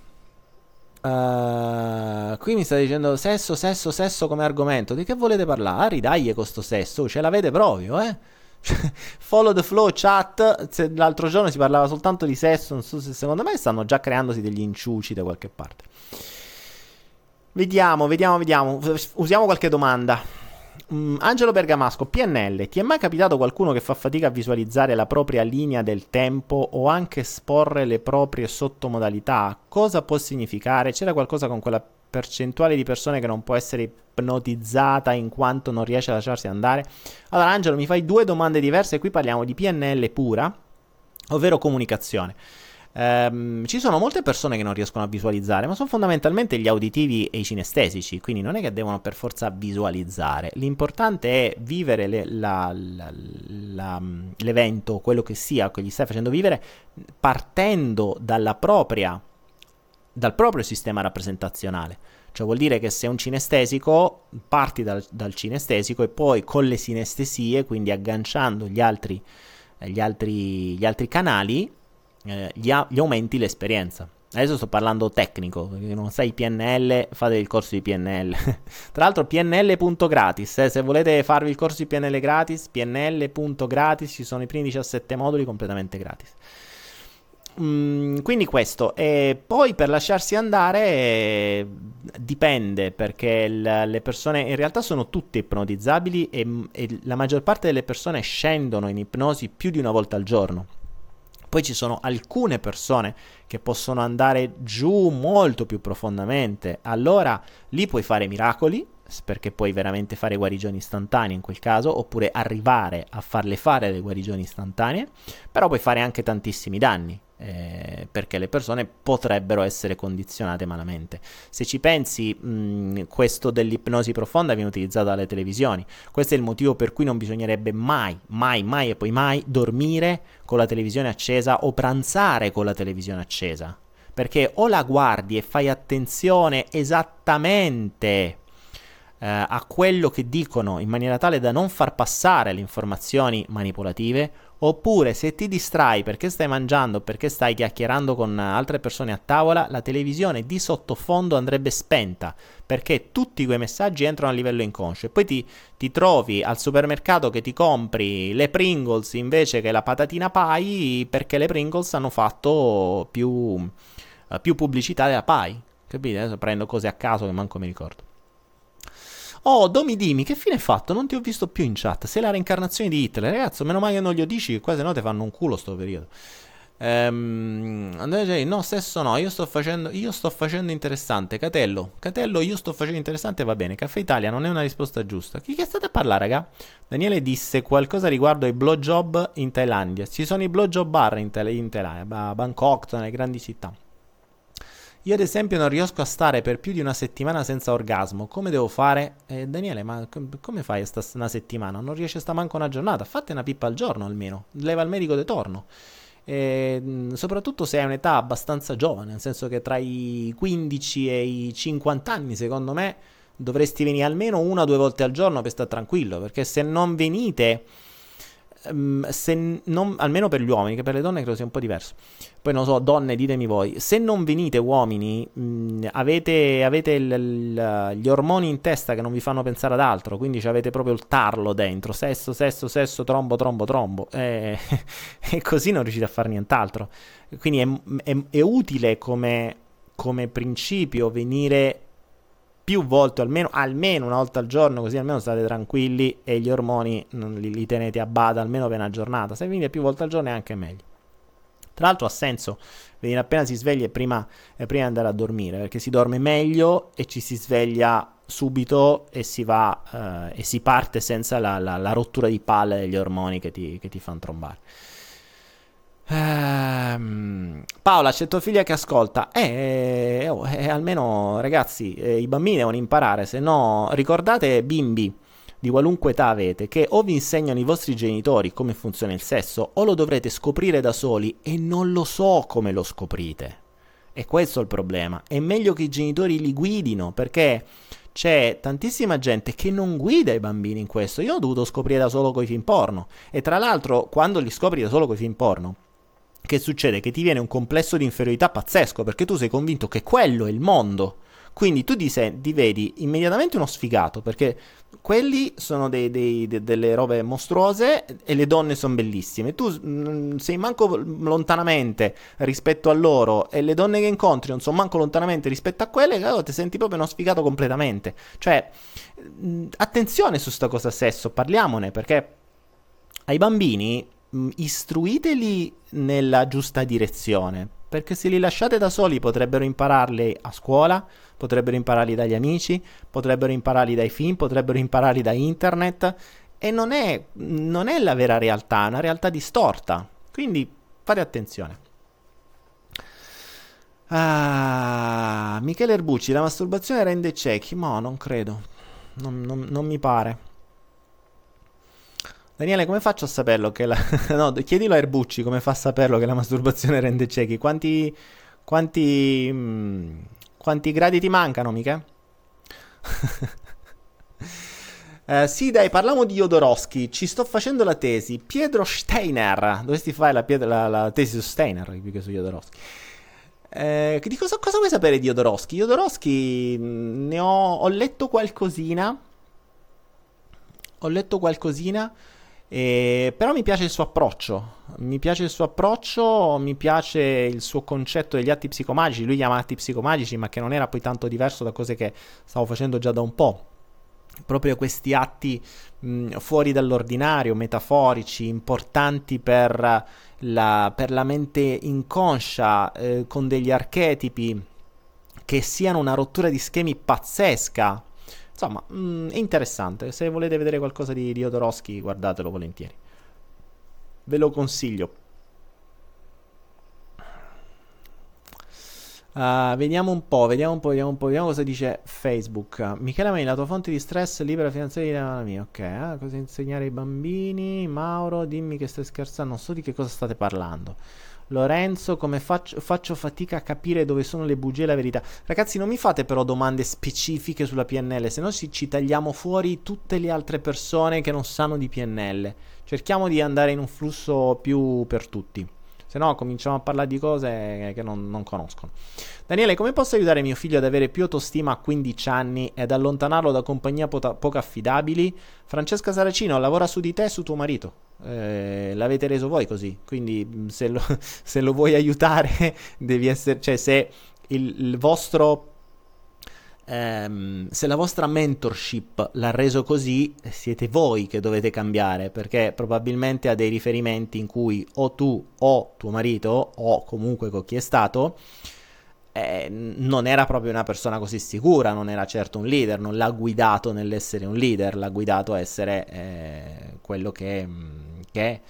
Uh, qui mi sta dicendo sesso, sesso, sesso come argomento. Di che volete parlare? Ridaglie con sto sesso, ce l'avete proprio, eh? Follow the flow chat. L'altro giorno si parlava soltanto di sesso. Non so se secondo me stanno già creandosi degli inciuci da qualche parte. Vediamo, vediamo, vediamo. Usiamo qualche domanda. Mm, Angelo Bergamasco, PNL, ti è mai capitato qualcuno che fa fatica a visualizzare la propria linea del tempo o anche esporre le proprie sottomodalità? Cosa può significare? C'era qualcosa con quella percentuale di persone che non può essere ipnotizzata in quanto non riesce a lasciarsi andare? Allora Angelo, mi fai due domande diverse, qui parliamo di PNL pura, ovvero comunicazione. Um, ci sono molte persone che non riescono a visualizzare, ma sono fondamentalmente gli auditivi e i cinestesici, quindi non è che devono per forza visualizzare. L'importante è vivere le, la, la, la, l'evento, quello che sia che gli stai facendo vivere, partendo propria, dal proprio sistema rappresentazionale. Cioè vuol dire che se è un cinestesico, parti dal, dal cinestesico e poi con le sinestesie, quindi agganciando gli altri, gli altri, gli altri canali, eh, gli, a- gli aumenti l'esperienza. Adesso sto parlando tecnico, perché non sai PNL, fate il corso di PNL. Tra l'altro pnl.gratis, eh, se volete farvi il corso di PNL gratis, pnl.gratis, ci sono i primi 17 moduli completamente gratis. Mm, quindi questo, e poi per lasciarsi andare eh, dipende perché l- le persone in realtà sono tutte ipnotizzabili e, e la maggior parte delle persone scendono in ipnosi più di una volta al giorno. Poi ci sono alcune persone che possono andare giù molto più profondamente. Allora lì puoi fare miracoli, perché puoi veramente fare guarigioni istantanee in quel caso, oppure arrivare a farle fare le guarigioni istantanee, però puoi fare anche tantissimi danni eh, perché le persone potrebbero essere condizionate malamente. Se ci pensi, mh, questo dell'ipnosi profonda viene utilizzato dalle televisioni. Questo è il motivo per cui non bisognerebbe mai, mai, mai e poi mai dormire con la televisione accesa o pranzare con la televisione accesa. Perché o la guardi e fai attenzione esattamente eh, a quello che dicono in maniera tale da non far passare le informazioni manipolative, oppure se ti distrai perché stai mangiando perché stai chiacchierando con altre persone a tavola, la televisione di sottofondo andrebbe spenta perché tutti quei messaggi entrano a livello inconscio e poi ti, ti trovi al supermercato che ti compri le Pringles invece che la patatina Pai perché le Pringles hanno fatto più, uh, più pubblicità della Pai. Capite? Adesso prendo cose a caso che manco mi ricordo. Oh, Domi Dimi, che fine hai fatto? Non ti ho visto più in chat. Sei la reincarnazione di Hitler. Ragazzo, meno male che non glielo dici, che qua se no ti fanno un culo sto periodo. Ehm, no, stesso no, io sto facendo, io sto facendo interessante. Catello, Catello, io sto facendo interessante, va bene. Caffè Italia non è una risposta giusta. Chi che state a parlare, raga? Daniele disse qualcosa riguardo ai blowjob in Thailandia. Ci sono i blowjob bar in Thailandia, a Bangkok, nelle grandi città. Io ad esempio non riesco a stare per più di una settimana senza orgasmo. Come devo fare? Eh, Daniele, ma come fai a stare una settimana? Non riesci a stare manco una giornata? Fate una pippa al giorno almeno. Leva il medico di torno. E, soprattutto se hai un'età abbastanza giovane, nel senso che tra i 15 e i 50 anni, secondo me, dovresti venire almeno una o due volte al giorno per stare tranquillo. Perché se non venite um, non, almeno per gli uomini, che per le donne credo sia un po' diverso. Poi non so, donne, ditemi voi, se non venite uomini, mh, mm, avete, avete il, il, gli ormoni in testa che non vi fanno pensare ad altro, quindi avete proprio il tarlo dentro, sesso, sesso, sesso, trombo, trombo, trombo, e, e così non riuscite a fare nient'altro. Quindi è, è, è utile come, come principio venire più volte, almeno, almeno una volta al giorno, così almeno state tranquilli e gli ormoni li, li tenete a bada almeno per una giornata. Se venite più volte al giorno è anche meglio. Tra l'altro ha senso venire appena si sveglia prima, prima andare a dormire, perché si dorme meglio e ci si sveglia subito e si va eh, e si parte senza la, la, la, rottura di palle degli ormoni che ti, che ti fanno trombare. Ehm, Paola, c'è tua figlia che ascolta. Eh, eh, oh, eh almeno ragazzi, eh, i bambini devono imparare, se no ricordate bimbi di qualunque età avete che o vi insegnano i vostri genitori come funziona il sesso o lo dovrete scoprire da soli e non lo so come lo scoprite. E questo è il problema. È meglio che i genitori li guidino perché c'è tantissima gente che non guida i bambini in questo. Io ho dovuto scoprire da solo coi film porno. E tra l'altro, quando li scopri da solo coi film porno, che succede? Che ti viene un complesso di inferiorità pazzesco perché tu sei convinto che quello è il mondo. Quindi tu ti, sei, ti vedi immediatamente uno sfigato perché quelli sono dei, dei, de, delle robe mostruose e le donne sono bellissime. Tu mh, mm, sei manco lontanamente rispetto a loro e le donne che incontri non sono manco lontanamente rispetto a quelle, allora ti senti proprio uno sfigato completamente. Cioè, mh, mm, attenzione su sta cosa sesso, parliamone perché ai bambini istruiteli nella giusta direzione perché se li lasciate da soli potrebbero impararli a scuola, potrebbero impararli dagli amici, potrebbero impararli dai film, potrebbero impararli da internet e non è, non è la vera realtà, è una realtà distorta. Quindi fate attenzione. Ah, Michele Erbucci, la masturbazione rende ciechi? No, non credo. Non, non, non mi pare. Daniele, come faccio a saperlo che la... no, chiedilo a Erbucci come fa a saperlo che la masturbazione rende ciechi. Quanti... Quanti... Mh, mm, quanti gradi ti mancano, mica? eh, sì, dai, parliamo di Jodorowsky. Ci sto facendo la tesi. Pietro Steiner. Dovresti fare la, pied- la, la tesi su Steiner, più che su Jodorowsky. Eh, di cosa, cosa, vuoi sapere di Jodorowsky? Jodorowsky mm, ne ho, ho letto qualcosina. Ho letto qualcosina. E, però mi piace il suo approccio, mi piace il suo approccio, mi piace il suo concetto degli atti psicomagici, lui chiama atti psicomagici ma che non era poi tanto diverso da cose che stavo facendo già da un po'. Proprio questi atti mh, fuori dall'ordinario, metaforici, importanti per la, per la mente inconscia, eh, con degli archetipi che siano una rottura di schemi pazzesca, Insomma, mh, mm, è interessante. Se volete vedere qualcosa di, di Jodorowsky, guardatelo volentieri. Ve lo consiglio. Uh, vediamo un po', vediamo un po', vediamo un po', vediamo cosa dice Facebook. Michele Mani, la tua fonte di stress libera finanziaria la mia. Ok, eh? cosa insegnare ai bambini? Mauro, dimmi che stai scherzando, non so di che cosa state parlando. Lorenzo, come faccio, faccio, fatica a capire dove sono le bugie e la verità. Ragazzi, non mi fate però domande specifiche sulla PNL, se no ci, ci tagliamo fuori tutte le altre persone che non sanno di PNL. Cerchiamo di andare in un flusso più per tutti. Se no cominciamo a parlare di cose che non, non, conoscono. Daniele, come posso aiutare mio figlio ad avere più autostima a 15 anni ed allontanarlo da compagnie pota- poco affidabili? Francesca Saracino, lavora su di te e su tuo marito eh, l'avete reso voi così. Quindi mm, se lo, se lo vuoi aiutare, devi essere. Cioè, se il, il vostro. Ehm, se la vostra mentorship l'ha reso così, siete voi che dovete cambiare perché probabilmente ha dei riferimenti in cui o tu o tuo marito o comunque con chi è stato eh, non era proprio una persona così sicura, non era certo un leader, non l'ha guidato nell'essere un leader, l'ha guidato a essere eh, quello che, mm, che è.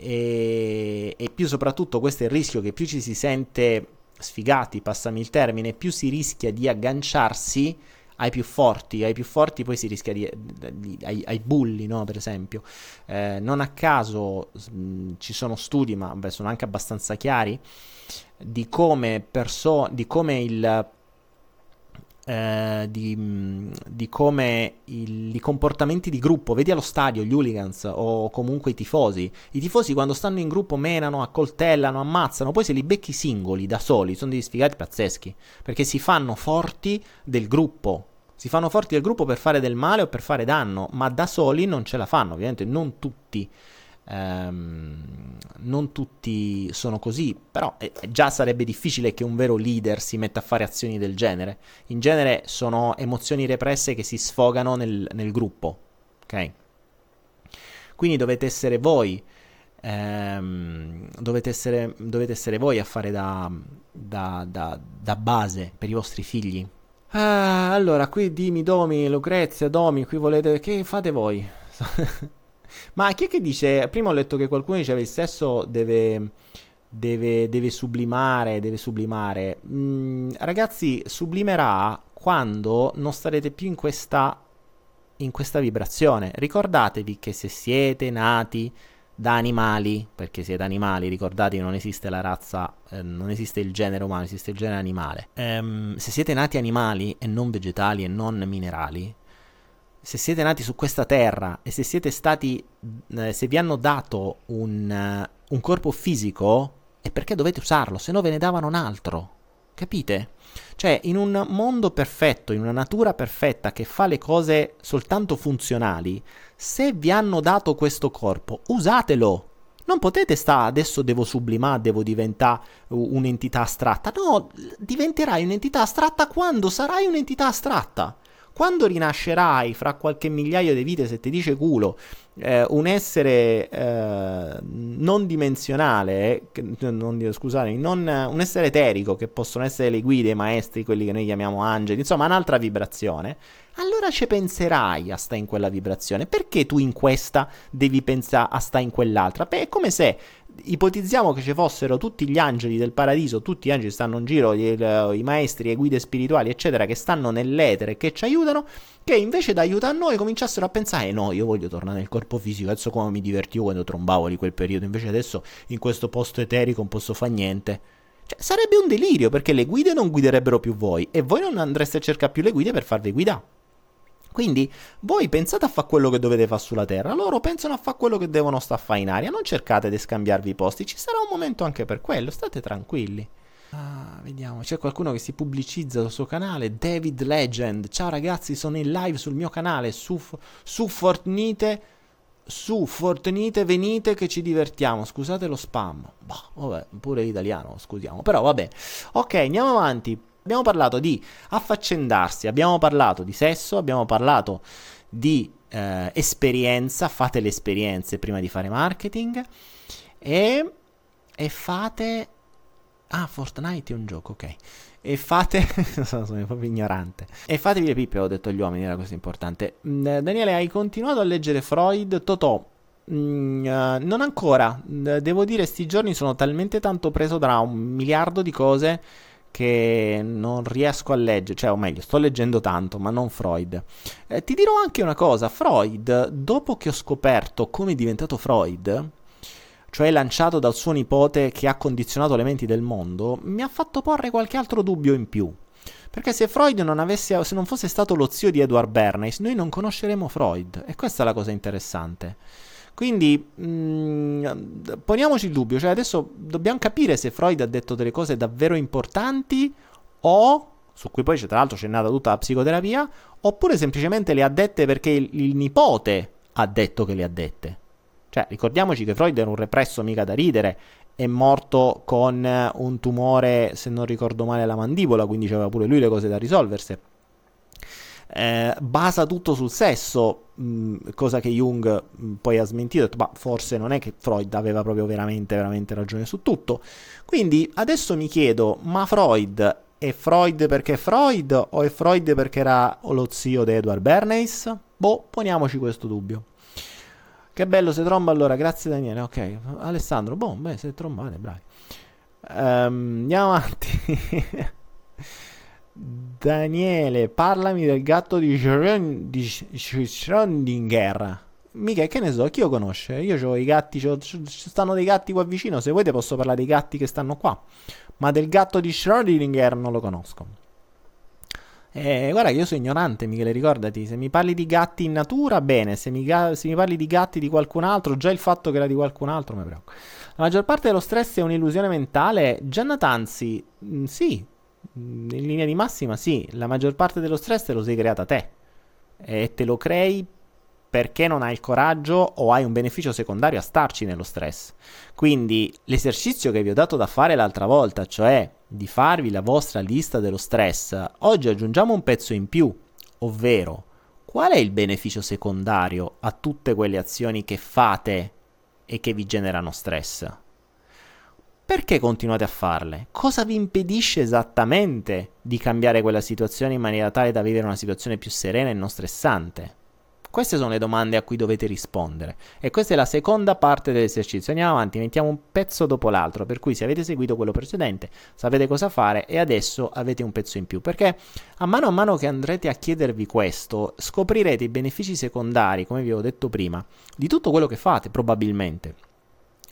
E, e, più soprattutto questo è il rischio che più ci si sente sfigati, passami il termine, più si rischia di agganciarsi ai più forti, ai più forti poi si rischia di, di ai, ai, bulli, no? per esempio. Eh, non a caso mh, ci sono studi, ma beh, sono anche abbastanza chiari, di come, perso- di come il eh, di, di, come il, i comportamenti di gruppo, vedi allo stadio gli hooligans o comunque i tifosi. I tifosi quando stanno in gruppo menano, accoltellano, ammazzano, poi se li becchi singoli, da soli, sono degli sfigati pazzeschi, perché si fanno forti del gruppo. Si fanno forti del gruppo per fare del male o per fare danno, ma da soli non ce la fanno, ovviamente non tutti ehm, non tutti sono così, però eh, già sarebbe difficile che un vero leader si metta a fare azioni del genere. In genere sono emozioni represse che si sfogano nel, nel gruppo, ok? Quindi dovete essere voi ehm, dovete, essere, dovete, essere, voi a fare da, da, da, da base per i vostri figli. Ah, allora, qui Dimi, Domi, Lucrezia, Domi, qui volete... Che fate voi? Ma chi è che dice... Prima ho letto che qualcuno diceva il sesso deve... Deve, deve sublimare, deve sublimare. Mm, ragazzi, sublimerà quando non starete più in questa, in questa vibrazione. Ricordatevi che se siete nati da animali, perché siete animali, ricordatevi non esiste la razza, eh, non esiste il genere umano, esiste il genere animale. Ehm, se siete nati animali e non vegetali e non minerali, se siete nati su questa terra e se siete stati, eh, se vi hanno dato un, uh, un corpo fisico, è perché dovete usarlo, se no ve ne davano un altro. Capite? Cioè, in un mondo perfetto, in una natura perfetta che fa le cose soltanto funzionali, se vi hanno dato questo corpo, usatelo. Non potete stare adesso devo sublimare, devo diventare un'entità astratta. No, diventerai un'entità astratta quando sarai un'entità astratta. Quando rinascerai fra qualche migliaio di vite, se ti dice culo, eh, un essere eh, non dimensionale, eh, non, scusate, non, un essere eterico, che possono essere le guide, i maestri, quelli che noi chiamiamo angeli, insomma un'altra vibrazione, allora ci penserai a stare in quella vibrazione. Perché tu in questa devi pensare a stare in quell'altra? Beh, è come se ipotizziamo che ci fossero tutti gli angeli del paradiso, tutti gli angeli stanno in giro, gli, i maestri, le guide spirituali, eccetera, che stanno nell'etere e che ci aiutano, che invece di aiutare noi cominciassero a pensare, eh no, io voglio tornare nel corpo fisico, adesso come mi divertivo quando trombavo di quel periodo, invece adesso in questo posto eterico non posso fare niente. Cioè, sarebbe un delirio perché le guide non guiderebbero più voi e voi non andreste a cercare più le guide per farvi guidare. Quindi voi pensate a fare quello che dovete fare sulla Terra, loro pensano a fare quello che devono sta a fare in aria, non cercate di scambiarvi i posti, ci sarà un momento anche per quello, state tranquilli. Ah, vediamo, c'è qualcuno che si pubblicizza sul suo canale, David Legend. Ciao ragazzi, sono in live sul mio canale su, su Fortnite. Su Fortnite, venite che ci divertiamo. Scusate lo spam. Bah, vabbè, pure l'italiano, scusiamo. Però vabbè. Ok, andiamo avanti. Abbiamo parlato di affaccendarsi, abbiamo parlato di sesso, abbiamo parlato di eh, esperienza, fate le esperienze prima di fare marketing e, e fate... Ah, Fortnite è un gioco, ok. E fate... sono proprio ignorante. E fatevi le pippe, ho detto agli uomini, era cosa importante. Mm, Daniele, hai continuato a leggere Freud? Totò, Mm, uh, non ancora, devo dire, sti giorni sono talmente tanto preso da un miliardo di cose che non riesco a leggere, cioè o meglio, sto leggendo tanto, ma non Freud. Eh, ti dirò anche una cosa, Freud, dopo che ho scoperto come è diventato Freud, cioè lanciato dal suo nipote che ha condizionato le menti del mondo, mi ha fatto porre qualche altro dubbio in più. Perché se Freud non avesse, se non fosse stato lo zio di Edward Bernays, noi non conosceremo Freud. E questa è la cosa interessante. Quindi mh, mm, poniamoci il dubbio, cioè adesso dobbiamo capire se Freud ha detto delle cose davvero importanti o, su cui poi tra l'altro c'è nata tutta la psicoterapia, oppure semplicemente le ha dette perché il, il nipote ha detto che le ha dette. Cioè, ricordiamoci che Freud era un represso mica da ridere, è morto con un tumore, se non ricordo male, alla mandibola, quindi aveva pure lui le cose da risolversi eh, basa tutto sul sesso, mh, mm, cosa che Jung mh, mm, poi ha smentito, ha detto, ma forse non è che Freud aveva proprio veramente, veramente ragione su tutto. Quindi adesso mi chiedo, ma Freud è Freud perché è Freud o è Freud perché era lo zio di Edward Bernays? Boh, poniamoci questo dubbio. Che bello, se tromba allora, grazie Daniele. Ok, Alessandro, boh, beh, se trombate, bravi. Um, andiamo avanti. Daniele, parlami del gatto di, Schrön- di Schrödinger. Mica, che ne so, chi lo conosce? Io ho i gatti, ci stanno dei gatti qua vicino, se volete posso parlare dei gatti che stanno qua. Ma del gatto di Schrödinger non lo conosco. Eh, guarda io sono ignorante, Michele, ricordati, se mi parli di gatti in natura, bene, se mi, ga- se mi parli di gatti di qualcun altro, già il fatto che era di qualcun altro mi preoccupa. La maggior parte dello stress è un'illusione mentale. Gianna Tanzi, mm, sì, in linea di massima sì, la maggior parte dello stress te lo sei creata te e te lo crei perché non hai il coraggio o hai un beneficio secondario a starci nello stress. Quindi l'esercizio che vi ho dato da fare l'altra volta, cioè di farvi la vostra lista dello stress, oggi aggiungiamo un pezzo in più, ovvero qual è il beneficio secondario a tutte quelle azioni che fate e che vi generano stress. Perché continuate a farle? Cosa vi impedisce esattamente di cambiare quella situazione in maniera tale da vivere una situazione più serena e non stressante? Queste sono le domande a cui dovete rispondere. E questa è la seconda parte dell'esercizio. Andiamo avanti, mettiamo un pezzo dopo l'altro. Per cui se avete seguito quello precedente, sapete cosa fare e adesso avete un pezzo in più. Perché a mano a mano che andrete a chiedervi questo, scoprirete i benefici secondari, come vi avevo detto prima, di tutto quello che fate, probabilmente.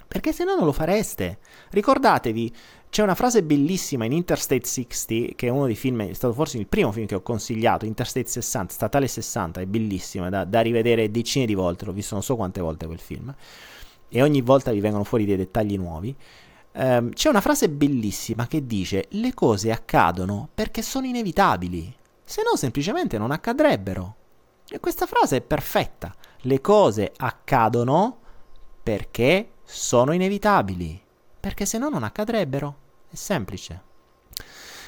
Perché se no non lo fareste. Ricordatevi, c'è una frase bellissima in Interstate 60, che è uno dei film, è stato forse il primo film che ho consigliato, Interstate 60, Statale 60, è bellissimo, è da, da rivedere decine di volte, l'ho visto non so quante volte quel film, e ogni volta vi vengono fuori dei dettagli nuovi. Um, c'è una frase bellissima che dice le cose accadono perché sono inevitabili, se no semplicemente non accadrebbero. E questa frase è perfetta. Le cose accadono perché sono inevitabili, perché se no non accadrebbero. È semplice.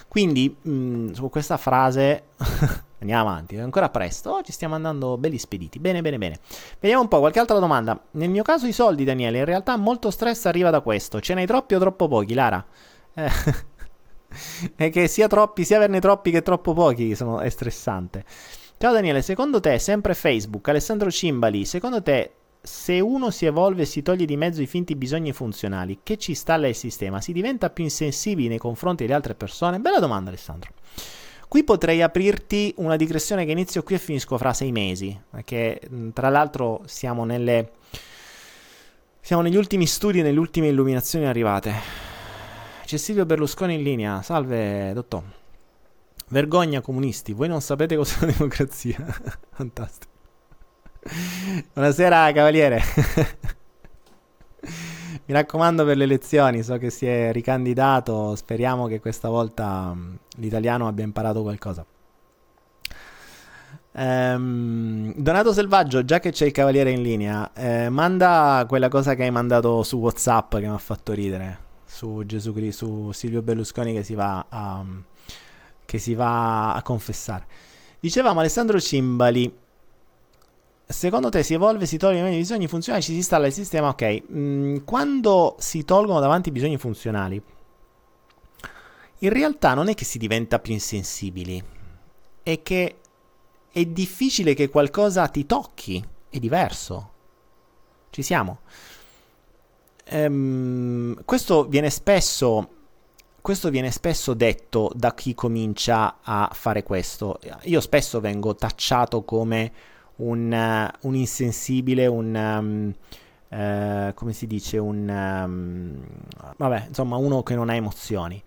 Quindi, mh, mm, su questa frase andiamo avanti, è ancora presto, oh, ci stiamo andando belli spediti. Bene, bene, bene. Vediamo un po', qualche altra domanda. Nel mio caso i soldi, Daniele, in realtà molto stress arriva da questo. Ce n'hai troppi o troppo pochi, Lara? Eh, è che sia troppi, sia averne troppi che troppo pochi sono, è stressante. Ciao Daniele, secondo te, sempre Facebook, Alessandro Cimbali, secondo te se uno si evolve e si toglie di mezzo i finti bisogni funzionali, che ci installa il sistema? Si diventa più insensibili nei confronti delle altre persone? Bella domanda, Alessandro. Qui potrei aprirti una digressione che inizio qui e finisco fra sei mesi, perché tra l'altro siamo nelle... Siamo negli ultimi studi, nelle ultime illuminazioni arrivate. C'è Silvio Berlusconi in linea. Salve, dottor. Vergogna comunisti, voi non sapete cos'è la democrazia. Fantastico. Buonasera, cavaliere. Mi raccomando per le elezioni, so che si è ricandidato, speriamo che questa volta mm, l'italiano abbia imparato qualcosa. Ehm, Donato Selvaggio, già che c'è il cavaliere in linea, eh, manda quella cosa che hai mandato su WhatsApp che mi ha fatto ridere su Gesù su Silvio Berlusconi che si va a, che si va a confessare. Dicevamo Alessandro Cimbali Secondo te si evolve, si tolgono i bisogni funzionali, ci si installa il sistema, ok. Mm, quando si tolgono davanti i bisogni funzionali, in realtà non è che si diventa più insensibili, è che è difficile che qualcosa ti tocchi, è diverso. Ci siamo. Ehm, questo viene spesso questo viene spesso detto da chi comincia a fare questo. Io spesso vengo tacciato come un, un insensibile, un... Um, uh, come si dice, un... Um, vabbè, insomma, uno che non ha emozioni.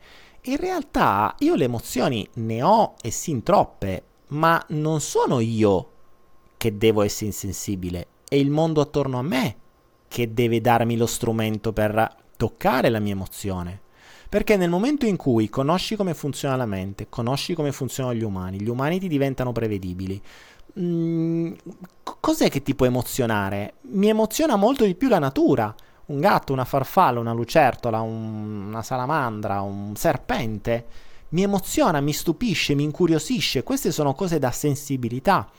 In realtà io le emozioni ne ho e sin troppe, ma non sono io che devo essere insensibile, è il mondo attorno a me che deve darmi lo strumento per toccare la mia emozione. Perché nel momento in cui conosci come funziona la mente, conosci come funzionano gli umani, gli umani ti diventano prevedibili, Mm, cos'è che ti può emozionare? Mi emoziona molto di più la natura. Un gatto, una farfalla, una lucertola, un, una salamandra, un serpente. Mi emoziona, mi stupisce, mi incuriosisce. Queste sono cose da sensibilità.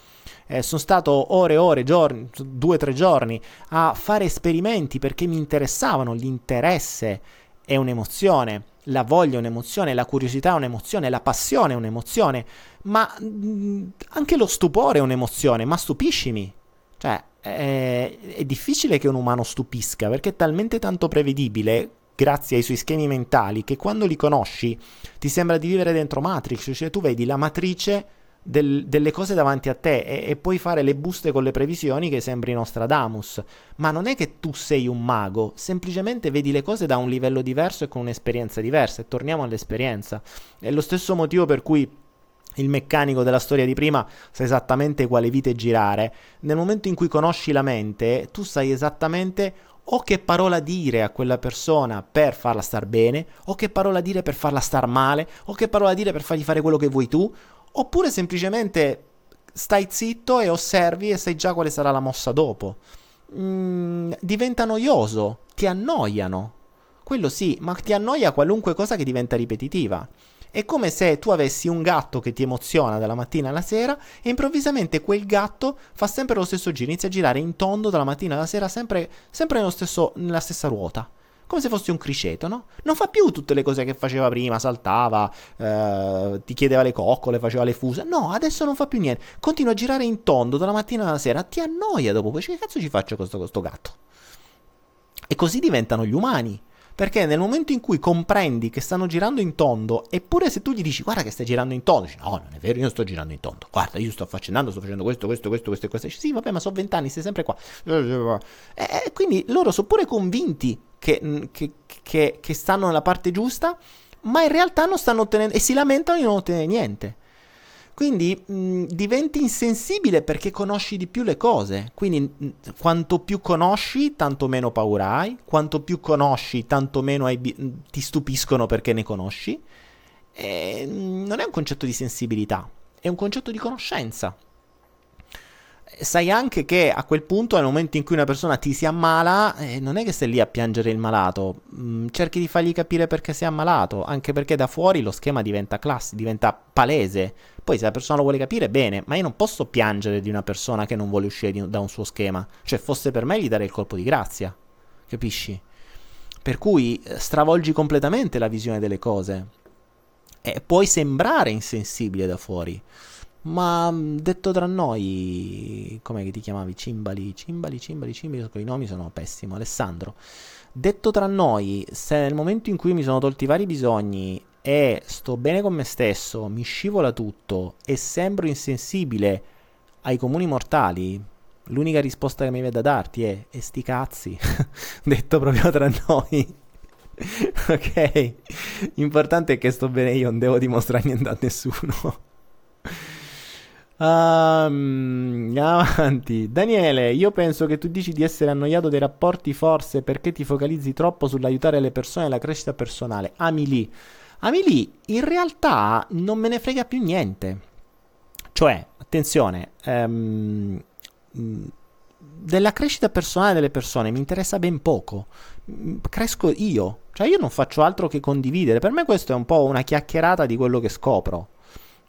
Eh, sono stato ore e ore, giorni, due o tre giorni a fare esperimenti perché mi interessavano. L'interesse è un'emozione la voglia è un'emozione, la curiosità è un'emozione, la passione è un'emozione, ma mm, anche lo stupore è un'emozione, ma stupiscimi. Cioè, è, è difficile che un umano stupisca perché è talmente tanto prevedibile grazie ai suoi schemi mentali che quando li conosci ti sembra di vivere dentro Matrix, cioè tu vedi la matrice del, delle cose davanti a te e, e, puoi fare le buste con le previsioni che sembri Nostradamus. Ma non è che tu sei un mago, semplicemente vedi le cose da un livello diverso e con un'esperienza diversa. E torniamo all'esperienza. È lo stesso motivo per cui il meccanico della storia di prima sa esattamente quale vite girare. Nel momento in cui conosci la mente, tu sai esattamente o che parola dire a quella persona per farla star bene, o che parola dire per farla star male, o che parola dire per fargli fare quello che vuoi tu, Oppure semplicemente stai zitto e osservi e sai già quale sarà la mossa dopo. Mm, diventa noioso, ti annoiano. Quello sì, ma ti annoia qualunque cosa che diventa ripetitiva. È come se tu avessi un gatto che ti emoziona dalla mattina alla sera e improvvisamente quel gatto fa sempre lo stesso giro, inizia a girare in tondo dalla mattina alla sera, sempre, sempre stesso, nella stessa ruota come se fosse un criceto, no? Non fa più tutte le cose che faceva prima, saltava, eh, ti chiedeva le coccole, faceva le fuse. No, adesso non fa più niente. Continua a girare in tondo dalla mattina alla sera, ti annoia dopo. Poi che cazzo ci faccio con questo gatto? E così diventano gli umani. Perché nel momento in cui comprendi che stanno girando in tondo, eppure se tu gli dici guarda che stai girando in tondo, dici no, non è vero, io non sto girando in tondo. Guarda, io sto accendando, sto facendo questo, questo, questo, questo e questo. Sì, vabbè, ma sono vent'anni, stai sempre qua. E quindi loro sono pure convinti che, che, che, che stanno nella parte giusta, ma in realtà non stanno ottenendo e si lamentano di non ottenere niente. Quindi mh, diventi insensibile perché conosci di più le cose. Quindi mh, quanto più conosci, tanto meno paura hai. Quanto più conosci, tanto meno bi- ti stupiscono perché ne conosci. E, mh, non è un concetto di sensibilità, è un concetto di conoscenza sai anche che a quel punto, nel momento in cui una persona ti si ammala, eh, non è che stai lì a piangere il malato, mm, cerchi di fargli capire perché si è ammalato, anche perché da fuori lo schema diventa classico, diventa palese. Poi se la persona lo vuole capire, bene, ma io non posso piangere di una persona che non vuole uscire di, da un suo schema. Cioè, fosse per me gli darei il colpo di grazia, capisci? Per cui eh, stravolgi completamente la visione delle cose. E puoi sembrare insensibile da fuori. Ma mm, detto tra noi, come ti chiamavi? Cimbali, Cimbali, Cimbali, Cimbali, i nomi sono pessimo. Alessandro. Detto tra noi, se nel momento in cui mi sono tolti i vari bisogni e sto bene con me stesso, mi scivola tutto e sembro insensibile ai comuni mortali, l'unica risposta che mi viene da darti è e sti cazzi. Detto proprio tra noi. ok? L'importante è che sto bene io, non devo dimostrare niente a nessuno. Um, avanti. Daniele, io penso che tu dici di essere annoiato dei rapporti forse perché ti focalizzi troppo sull'aiutare le persone e la crescita personale. Ami lì. Ami lì, in realtà non me ne frega più niente. Cioè, attenzione, um, della crescita personale delle persone mi interessa ben poco. Cresco io. Cioè, io non faccio altro che condividere. Per me questo è un po' una chiacchierata di quello che scopro.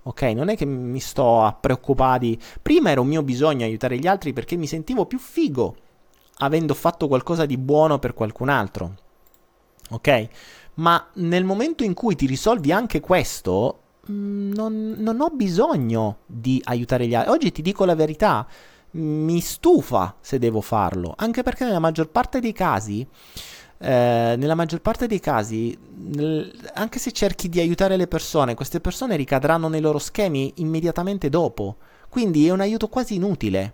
Ok, non è che mi sto a preoccupare. Prima era un mio bisogno aiutare gli altri perché mi sentivo più figo avendo fatto qualcosa di buono per qualcun altro. Ok? Ma nel momento in cui ti risolvi anche questo, mm, non, non ho bisogno di aiutare gli altri. Oggi ti dico la verità, mi stufa se devo farlo, anche perché nella maggior parte dei casi eh, nella maggior parte dei casi, nel, anche se cerchi di aiutare le persone, queste persone ricadranno nei loro schemi immediatamente dopo. Quindi è un aiuto quasi inutile.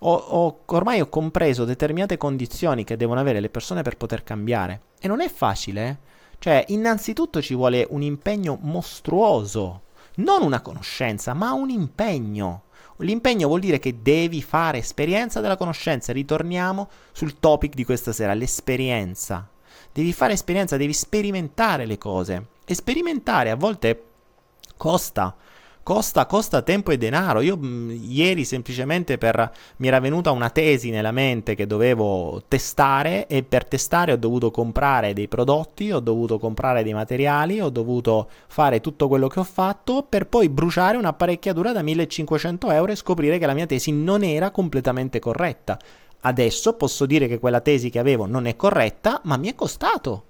Ho, ho, ormai ho compreso determinate condizioni che devono avere le persone per poter cambiare. E non è facile. Eh? Cioè, innanzitutto ci vuole un impegno mostruoso. Non una conoscenza, ma un impegno. L'impegno vuol dire che devi fare esperienza della conoscenza. Ritorniamo sul topic di questa sera, l'esperienza. Devi fare esperienza, devi sperimentare le cose. E sperimentare a volte costa costa, costa tempo e denaro. Io mh, mm, ieri semplicemente per, mi era venuta una tesi nella mente che dovevo testare e per testare ho dovuto comprare dei prodotti, ho dovuto comprare dei materiali, ho dovuto fare tutto quello che ho fatto per poi bruciare un'apparecchiatura da 1500 euro e scoprire che la mia tesi non era completamente corretta. Adesso posso dire che quella tesi che avevo non è corretta, ma mi è costato.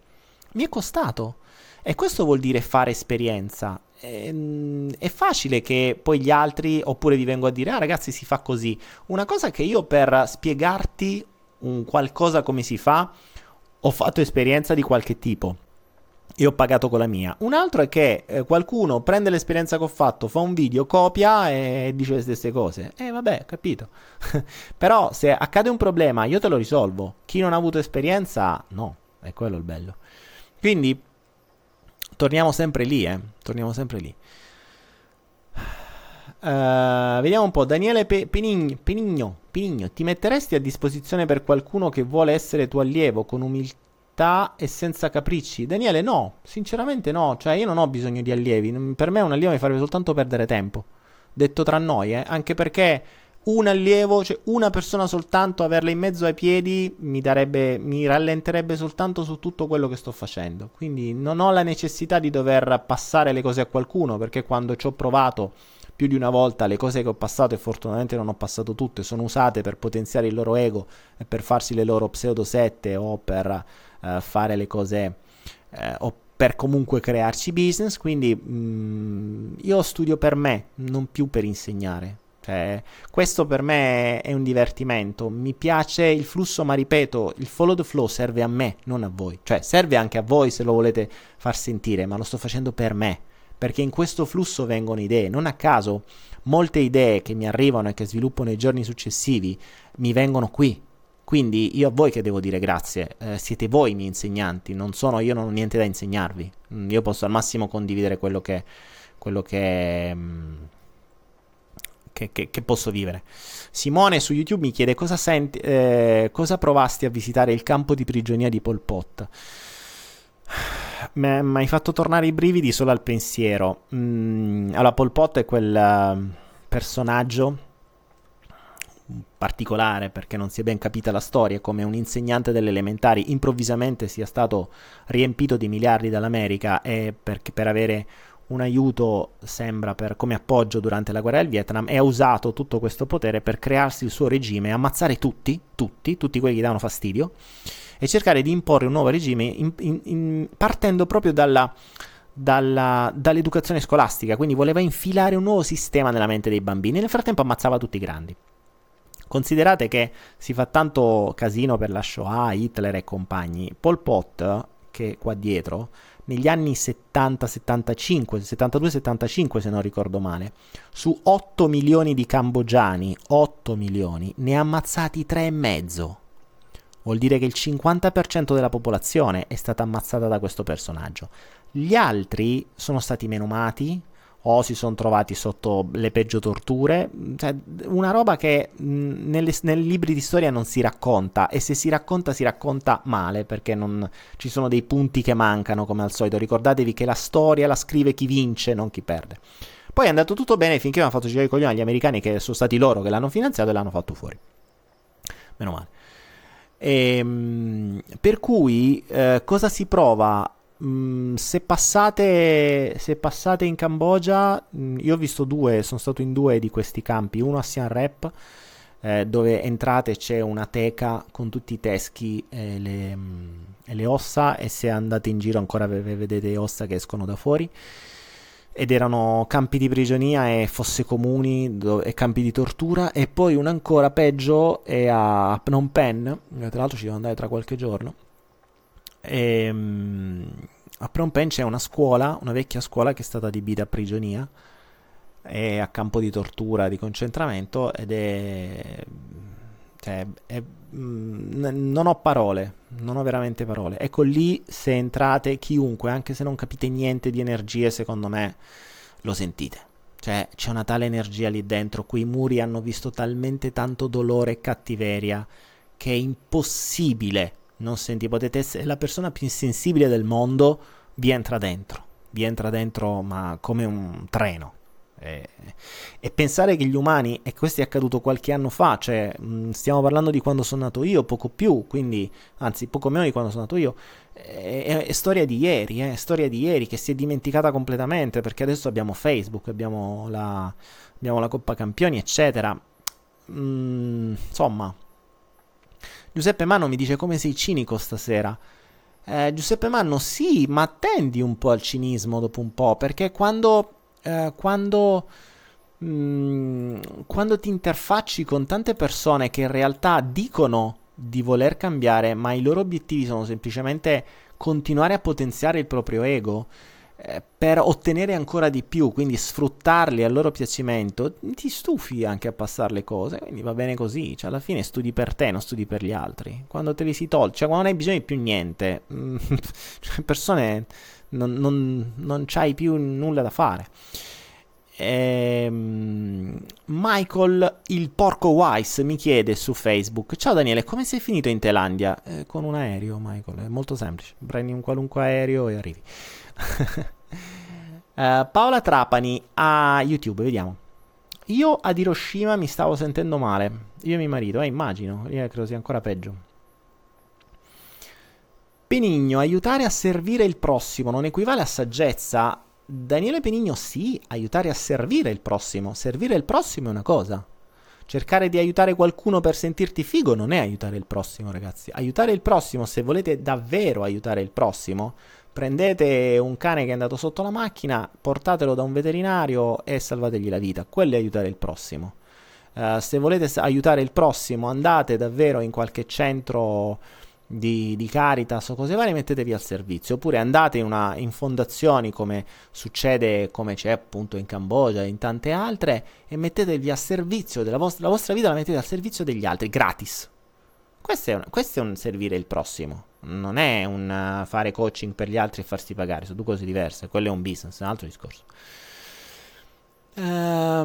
Mi è costato. E questo vuol dire fare esperienza ehm, è facile che poi gli altri oppure vi vengo a dire ah ragazzi si fa così. Una cosa che io per spiegarti un qualcosa come si fa ho fatto esperienza di qualche tipo e ho pagato con la mia. Un altro è che eh, qualcuno prende l'esperienza che ho fatto, fa un video, copia e dice le stesse cose. Eh vabbè, capito. Però se accade un problema io te lo risolvo. Chi non ha avuto esperienza, no, è quello il bello. Quindi torniamo sempre lì, eh. Torniamo sempre lì. Uh, vediamo un po'. Daniele Pe- Penigno, Penigno, Penigno, ti metteresti a disposizione per qualcuno che vuole essere tuo allievo con umiltà e senza capricci? Daniele, no, sinceramente no. Cioè, io non ho bisogno di allievi. Per me un allievo mi farebbe soltanto perdere tempo. Detto tra noi, eh. Anche perché un allievo, cioè una persona soltanto, averla in mezzo ai piedi mi, darebbe, mi rallenterebbe soltanto su tutto quello che sto facendo. Quindi non ho la necessità di dover passare le cose a qualcuno, perché quando ci ho provato più di una volta le cose che ho passato e fortunatamente non ho passato tutte sono usate per potenziare il loro ego e per farsi le loro pseudo sette o per uh, fare le cose uh, o per comunque crearci business quindi mm, io studio per me non più per insegnare cioè, questo per me è un divertimento mi piace il flusso ma ripeto il follow the flow serve a me non a voi cioè serve anche a voi se lo volete far sentire ma lo sto facendo per me perché in questo flusso vengono idee. Non a caso molte idee che mi arrivano e che sviluppo nei giorni successivi mi vengono qui. Quindi io a voi che devo dire grazie, eh, siete voi i miei insegnanti, non sono io, non ho niente da insegnarvi. Mm, io posso al massimo condividere quello che, quello che, mm, che, che, che, posso vivere. Simone su YouTube mi chiede cosa, senti, eh, cosa provasti a visitare il campo di prigionia di Pol Pot mi hai fatto tornare i brividi solo al pensiero. Mm, allora, Pol Pot è quel uh, personaggio particolare perché non si è ben capita la storia, come un insegnante delle elementari improvvisamente sia stato riempito di miliardi dall'America e perché per avere un aiuto sembra per, come appoggio durante la guerra del Vietnam e ha usato tutto questo potere per crearsi il suo regime e ammazzare tutti, tutti, tutti quelli che davano fastidio e cercare di imporre un nuovo regime in, in, in, partendo proprio dalla, dalla, dall'educazione scolastica, quindi voleva infilare un nuovo sistema nella mente dei bambini. Nel frattempo ammazzava tutti i grandi. Considerate che si fa tanto casino per la Shoah, Hitler e compagni. Pol Pot, che qua dietro, negli anni 70, 75, 72, 75 se non ricordo male, su 8 milioni di cambogiani, 8 milioni, ne ha ammazzati 3,5 vuol dire che il 50% della popolazione è stata ammazzata da questo personaggio. Gli altri sono stati menomati o si sono trovati sotto le peggio torture, cioè, una roba che nei libri di storia non si racconta e se si racconta si racconta male perché non, ci sono dei punti che mancano come al solito. Ricordatevi che la storia la scrive chi vince, non chi perde. Poi è andato tutto bene finché hanno fatto girare i coglioni agli americani che sono stati loro che l'hanno finanziato e l'hanno fatto fuori. Meno male. E, ehm, per cui eh, cosa si prova? Mm, se, passate, se passate in Cambogia, mm, io ho visto due, sono stato in due di questi campi, uno a Siam Rep, eh, dove entrate c'è una teca con tutti i teschi e le, mm, e le ossa e se andate in giro ancora vedete ossa che escono da fuori. Ed erano campi di prigionia e fosse comuni e campi di tortura. E poi un ancora peggio è a Phnom Penh tra l'altro ci devo andare tra qualche giorno. E, um, a Phnom Penh c'è una scuola una vecchia scuola che è stata adibita a prigionia e a campo di tortura di concentramento ed è cioè, è, mm, non ho parole, non ho veramente parole. Ecco lì, se entrate, chiunque, anche se non capite niente di energie, secondo me lo sentite. Cioè, c'è una tale energia lì dentro. Quei muri hanno visto talmente tanto dolore e cattiveria che è impossibile non sentire. Potete essere la persona più insensibile del mondo, vi entra dentro. Vi entra dentro, ma come un treno. E, pensare che gli umani, e questo è accaduto qualche anno fa, cioè stiamo parlando di quando sono nato io, poco più, quindi anzi poco meno di quando sono nato io, è, è, storia di ieri, è storia di ieri che si è dimenticata completamente perché adesso abbiamo Facebook, abbiamo la, abbiamo la Coppa Campioni, eccetera. Mm, insomma, Giuseppe Manno mi dice come sei cinico stasera. Eh, Giuseppe Manno, sì, ma tendi un po' al cinismo dopo un po', perché quando eh, quando, mh, mm, quando ti interfacci con tante persone che in realtà dicono di voler cambiare, ma i loro obiettivi sono semplicemente continuare a potenziare il proprio ego per ottenere ancora di più, quindi sfruttarli al loro piacimento, ti stufi anche a passare le cose, quindi va bene così, cioè alla fine studi per te, non studi per gli altri. Quando te li si tolgono, cioè quando non hai bisogno di più niente, cioè persone non, non, non c'hai più nulla da fare. Ehm, Michael il porco Wise mi chiede su Facebook: Ciao Daniele, come sei finito in Thailandia? Eh, con un aereo, Michael. È molto semplice. Prendi un qualunque aereo e arrivi. Uh, Paola Trapani a YouTube, vediamo. Io ad Hiroshima mi stavo sentendo male. Io e mio marito, eh, immagino. Io credo sia ancora peggio. Penigno, aiutare a servire il prossimo non equivale a saggezza? Daniele Penigno, sì, aiutare a servire il prossimo. Servire il prossimo è una cosa. Cercare di aiutare qualcuno per sentirti figo non è aiutare il prossimo, ragazzi. Aiutare il prossimo, se volete davvero aiutare il prossimo, prendete un cane che è andato sotto la macchina, portatelo da un veterinario e salvategli la vita. Quello è aiutare il prossimo. Uh, se volete aiutare il prossimo, andate davvero in qualche centro di, di, Caritas o cose varie, mettetevi al servizio. Oppure andate in, una, in fondazioni come succede, come c'è appunto in Cambogia e in tante altre, e mettetevi a servizio della vostra, la vostra vita, la mettete al servizio degli altri, gratis. Questo è, un, questo è un servire il prossimo non è un uh, fare coaching per gli altri e farsi pagare, sono due cose diverse, quello è un business, è un altro discorso. Um,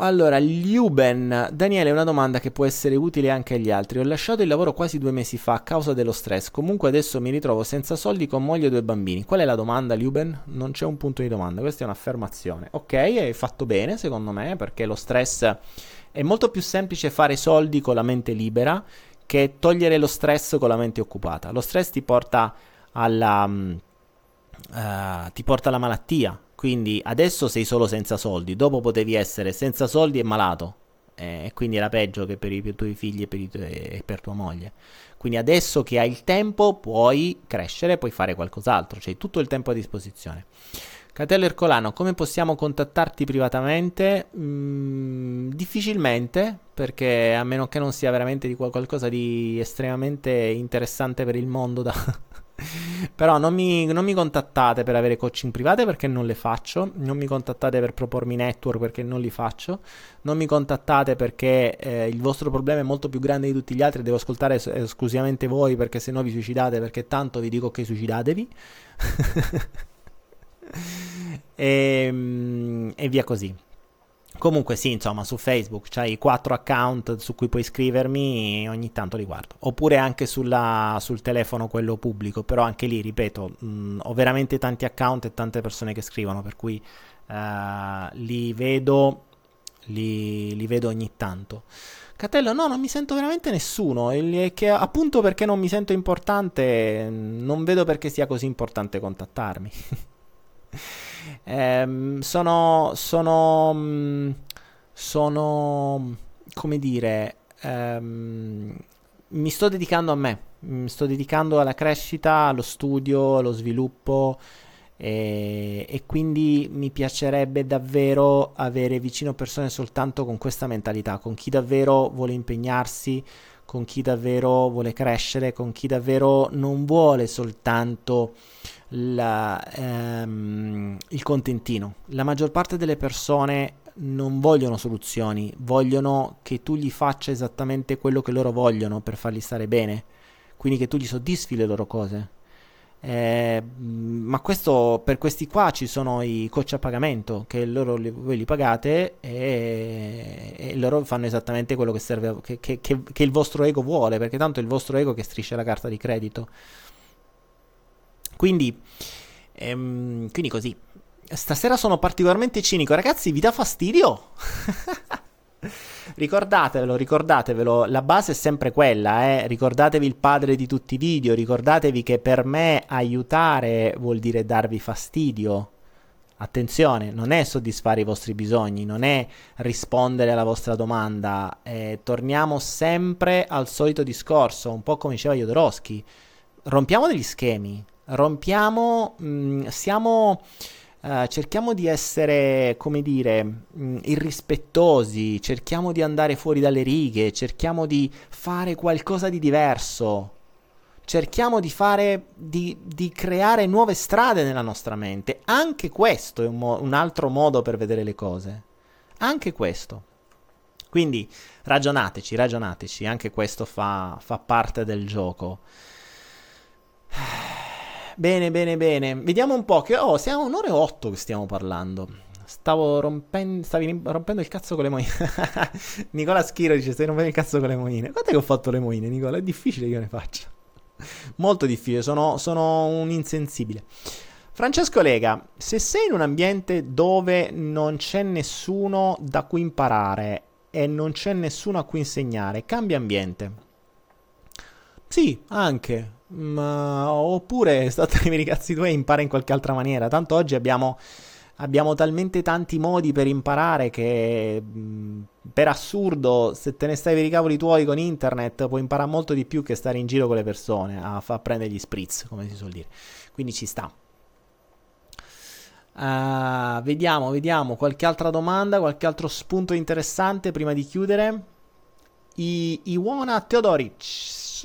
allora, Liuben, Daniele, una domanda che può essere utile anche agli altri. Ho lasciato il lavoro quasi due mesi fa a causa dello stress. Comunque adesso mi ritrovo senza soldi con moglie e due bambini. Qual è la domanda, Liuben? Non c'è un punto di domanda, questa è un'affermazione. Ok, hai fatto bene secondo me perché lo stress è molto più semplice fare soldi con la mente libera che togliere lo stress con la mente occupata. Lo stress ti porta alla, uh, ti porta alla malattia, quindi adesso sei solo senza soldi, dopo potevi essere senza soldi e malato, eh, e quindi era peggio che per i tuoi figli e per, tu- e per, tua moglie. Quindi adesso che hai il tempo puoi crescere, puoi fare qualcos'altro, c'hai tutto il tempo a disposizione. Catello Ercolano, come possiamo contattarti privatamente? Mm, difficilmente, perché a meno che non sia veramente di qualcosa di estremamente interessante per il mondo da... Però non mi, non mi, contattate per avere coaching private perché non le faccio, non mi contattate per propormi network perché non li faccio, non mi contattate perché eh, il vostro problema è molto più grande di tutti gli altri, devo ascoltare es- esclusivamente voi perché se no vi suicidate perché tanto vi dico che suicidatevi. e, ehm, e via così. Comunque sì, insomma, su Facebook c'hai quattro account su cui puoi iscrivermi e ogni tanto li guardo. Oppure anche sulla, sul telefono quello pubblico, però anche lì, ripeto, mh, ho veramente tanti account e tante persone che scrivono, per cui uh, li, vedo, li, li vedo ogni tanto. Catello, no, non mi sento veramente nessuno. E che, appunto perché non mi sento importante, non vedo perché sia così importante contattarmi. Eh, sono, sono, mm, sono, come dire, ehm, mi sto dedicando a me, mi sto dedicando alla crescita, allo studio, allo sviluppo e, e, quindi mi piacerebbe davvero avere vicino persone soltanto con questa mentalità, con chi davvero vuole impegnarsi, con chi davvero vuole crescere, con chi davvero non vuole soltanto la, ehm, il contentino. La maggior parte delle persone non vogliono soluzioni, vogliono che tu gli faccia esattamente quello che loro vogliono per farli stare bene, quindi che tu gli soddisfi le loro cose. Eh, ma questo per questi qua ci sono i coach a pagamento che loro li, voi li pagate e, e, loro fanno esattamente quello che serve che, che, che, il vostro ego vuole perché tanto è il vostro ego che striscia la carta di credito quindi, ehm, quindi così. Stasera sono particolarmente cinico. Ragazzi, vi dà fastidio? ricordatevelo, ricordatevelo, la base è sempre quella, eh? ricordatevi il padre di tutti i video, ricordatevi che per me aiutare vuol dire darvi fastidio. Attenzione, non è soddisfare i vostri bisogni, non è rispondere alla vostra domanda, eh, torniamo sempre al solito discorso, un po' come diceva Jodorowsky, rompiamo degli schemi, rompiamo, mh, mm, siamo... Uh, cerchiamo di essere, come dire, mh, mm, irrispettosi, cerchiamo di andare fuori dalle righe, cerchiamo di fare qualcosa di diverso, cerchiamo di fare, di, di creare nuove strade nella nostra mente. Anche questo è un, mo- un altro modo per vedere le cose. Anche questo. Quindi ragionateci, ragionateci, anche questo fa, fa parte del gioco. Bene, bene, bene. Vediamo un po' che... Oh, siamo un'ora e otto che stiamo parlando. Stavo rompendo... Stavi rompendo il cazzo con le moine. Nicola Schiro dice, stai rompendo il cazzo con le moine. Quanto che ho fatto le moine, Nicola? È difficile che io ne faccia. Molto difficile, sono, sono un insensibile. Francesco Lega, se sei in un ambiente dove non c'è nessuno da cui imparare e non c'è nessuno a cui insegnare, cambia ambiente. Sì, anche. Ma... Oppure statemi i cazzi tuoi e impara in qualche altra maniera. Tanto oggi abbiamo, abbiamo talmente tanti modi per imparare che per assurdo, se te ne stai per i cavoli tuoi con internet, puoi imparare molto di più che stare in giro con le persone a far prendere gli spritz, come si suol dire. Quindi ci sta. Uh, vediamo, vediamo qualche altra domanda, qualche altro spunto interessante prima di chiudere. I, Iwona Teodoric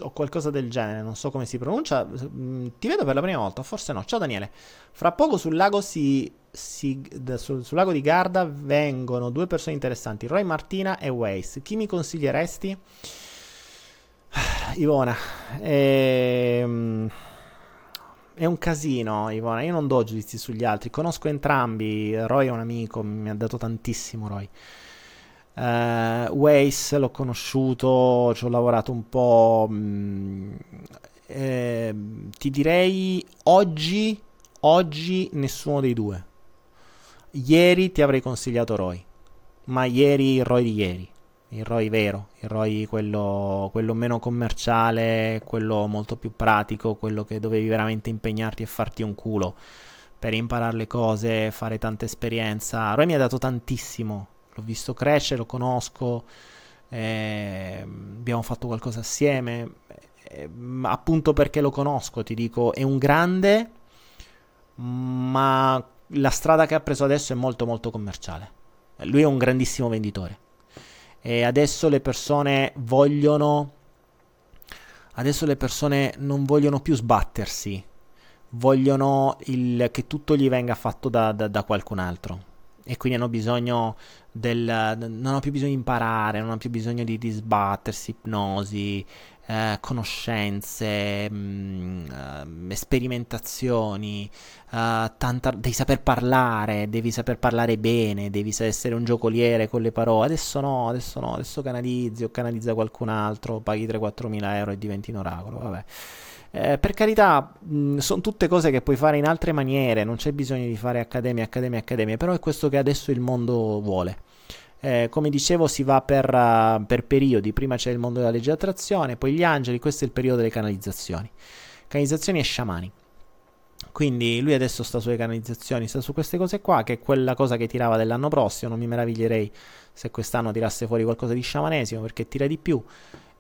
o qualcosa del genere, non so come si pronuncia. Mm, ti vedo per la prima volta, forse no. Ciao Daniele. Fra poco sul lago, si, si, sul, sul lago di Garda vengono due persone interessanti, Roy Martina e Waze. Chi mi consiglieresti? Ivona. Ehm è un casino, Ivona. Io non do giudizi sugli altri. Conosco entrambi. Roy è un amico, mi ha dato tantissimo. Roy. Uh, Waze l'ho conosciuto, ci ho lavorato un po'. Mh, mm, eh, ti direi oggi, oggi nessuno dei due. Ieri ti avrei consigliato Roy, ma ieri il Roy di ieri il ROI vero, il ROI quello, quello, meno commerciale, quello molto più pratico, quello che dovevi veramente impegnarti e farti un culo per imparare le cose, fare tanta esperienza. ROI mi ha dato tantissimo, l'ho visto crescere, lo conosco, eh, abbiamo fatto qualcosa assieme, eh, appunto perché lo conosco, ti dico, è un grande, ma la strada che ha preso adesso è molto molto commerciale. Lui è un grandissimo venditore e adesso le persone vogliono adesso le persone non vogliono più sbattersi vogliono il, che tutto gli venga fatto da, da, da qualcun altro e quindi hanno bisogno del non hanno più bisogno di imparare non hanno più bisogno di, di sbattersi ipnosi eh, conoscenze, mh, mm, uh, sperimentazioni, uh, tanta, devi saper parlare, devi saper parlare bene, devi essere un giocoliere con le parole. Adesso no, adesso no, adesso canalizzi o canalizza qualcun altro, paghi 3-4 mila euro e diventi un oracolo. Vabbè. Eh, per carità, sono tutte cose che puoi fare in altre maniere, non c'è bisogno di fare accademia, accademia, accademia, però è questo che adesso il mondo vuole. Eh, come dicevo, si va per, uh, per, periodi. Prima c'è il mondo della legge di attrazione, poi gli angeli. Questo è il periodo delle canalizzazioni. Canalizzazioni e sciamani. Quindi lui adesso sta sulle canalizzazioni, sta su queste cose qua, che è quella cosa che tirava dell'anno prossimo. Non mi meraviglierei se quest'anno tirasse fuori qualcosa di sciamanesimo perché tira di più.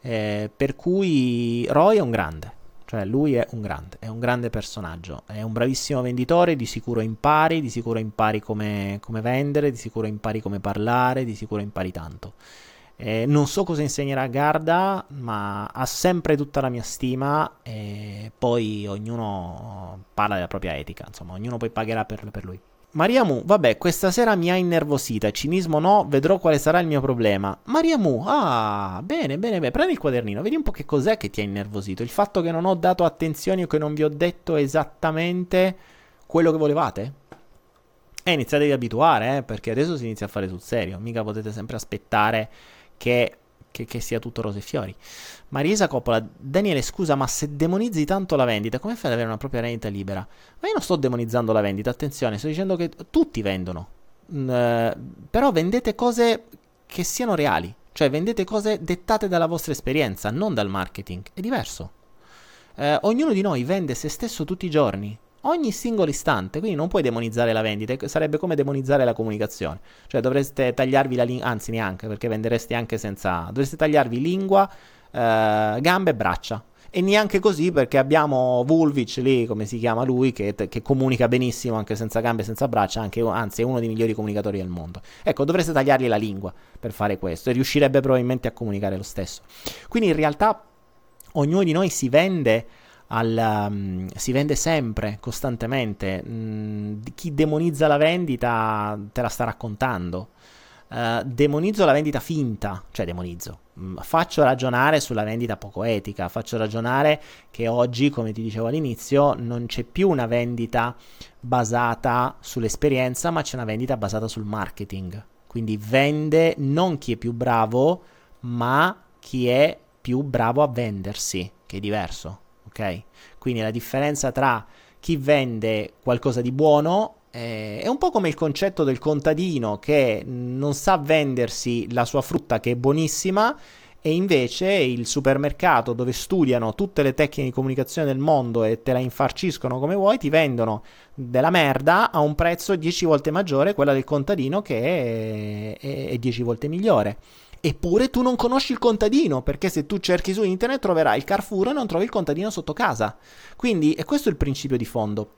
Eh, per cui Roy è un grande. Cioè, lui è un grande, è un grande personaggio, è un bravissimo venditore, di sicuro impari, di sicuro impari come, come vendere, di sicuro impari come parlare, di sicuro impari tanto. Eh, non so cosa insegnerà a Garda, ma ha sempre tutta la mia stima e poi ognuno parla della propria etica, insomma, ognuno poi pagherà per, per lui. Maria Mu, vabbè, questa sera mi ha innervosita. Cinismo no, vedrò quale sarà il mio problema. Maria Mu, ah, bene, bene, bene. Prendi il quadernino, vedi un po' che cos'è che ti ha innervosito. Il fatto che non ho dato attenzione o che non vi ho detto esattamente quello che volevate? E eh, iniziatevi ad abituare, eh, perché adesso si inizia a fare sul serio. Mica potete sempre aspettare che che, che, sia tutto rose e fiori. Marisa Coppola, Daniele, scusa, ma se demonizzi tanto la vendita, come fai ad avere una propria rendita libera? Ma io non sto demonizzando la vendita, attenzione, sto dicendo che tutti vendono. Mm, eh, però vendete cose che siano reali, cioè vendete cose dettate dalla vostra esperienza, non dal marketing. È diverso. Eh, ognuno di noi vende se stesso tutti i giorni ogni singolo istante, quindi non puoi demonizzare la vendita, sarebbe come demonizzare la comunicazione, cioè dovreste tagliarvi la lingua, anzi neanche, perché vendereste anche senza, dovreste tagliarvi lingua, eh, gambe e braccia. E neanche così perché abbiamo Vulvic lì, come si chiama lui, che, che comunica benissimo anche senza gambe e senza braccia, anche, anzi è uno dei migliori comunicatori del mondo. Ecco, dovreste tagliargli la lingua per fare questo e riuscirebbe probabilmente a comunicare lo stesso. Quindi in realtà ognuno di noi si vende al, um, si vende sempre, costantemente. Mm, chi demonizza la vendita te la sta raccontando. Uh, demonizzo la vendita finta, cioè demonizzo, mm, faccio ragionare sulla vendita poco etica, faccio ragionare che oggi, come ti dicevo all'inizio, non c'è più una vendita basata sull'esperienza, ma c'è una vendita basata sul marketing. Quindi vende non chi è più bravo, ma chi è più bravo a vendersi, che è diverso ok? Quindi la differenza tra chi vende qualcosa di buono eh, è un po' come il concetto del contadino che non sa vendersi la sua frutta che è buonissima e invece il supermercato dove studiano tutte le tecniche di comunicazione del mondo e te la infarciscono come vuoi, ti vendono della merda a un prezzo 10 volte maggiore quella del contadino che è 10 volte migliore. Eppure tu non conosci il contadino, perché se tu cerchi su internet troverai il Carrefour e non trovi il contadino sotto casa. Quindi è questo il principio di fondo.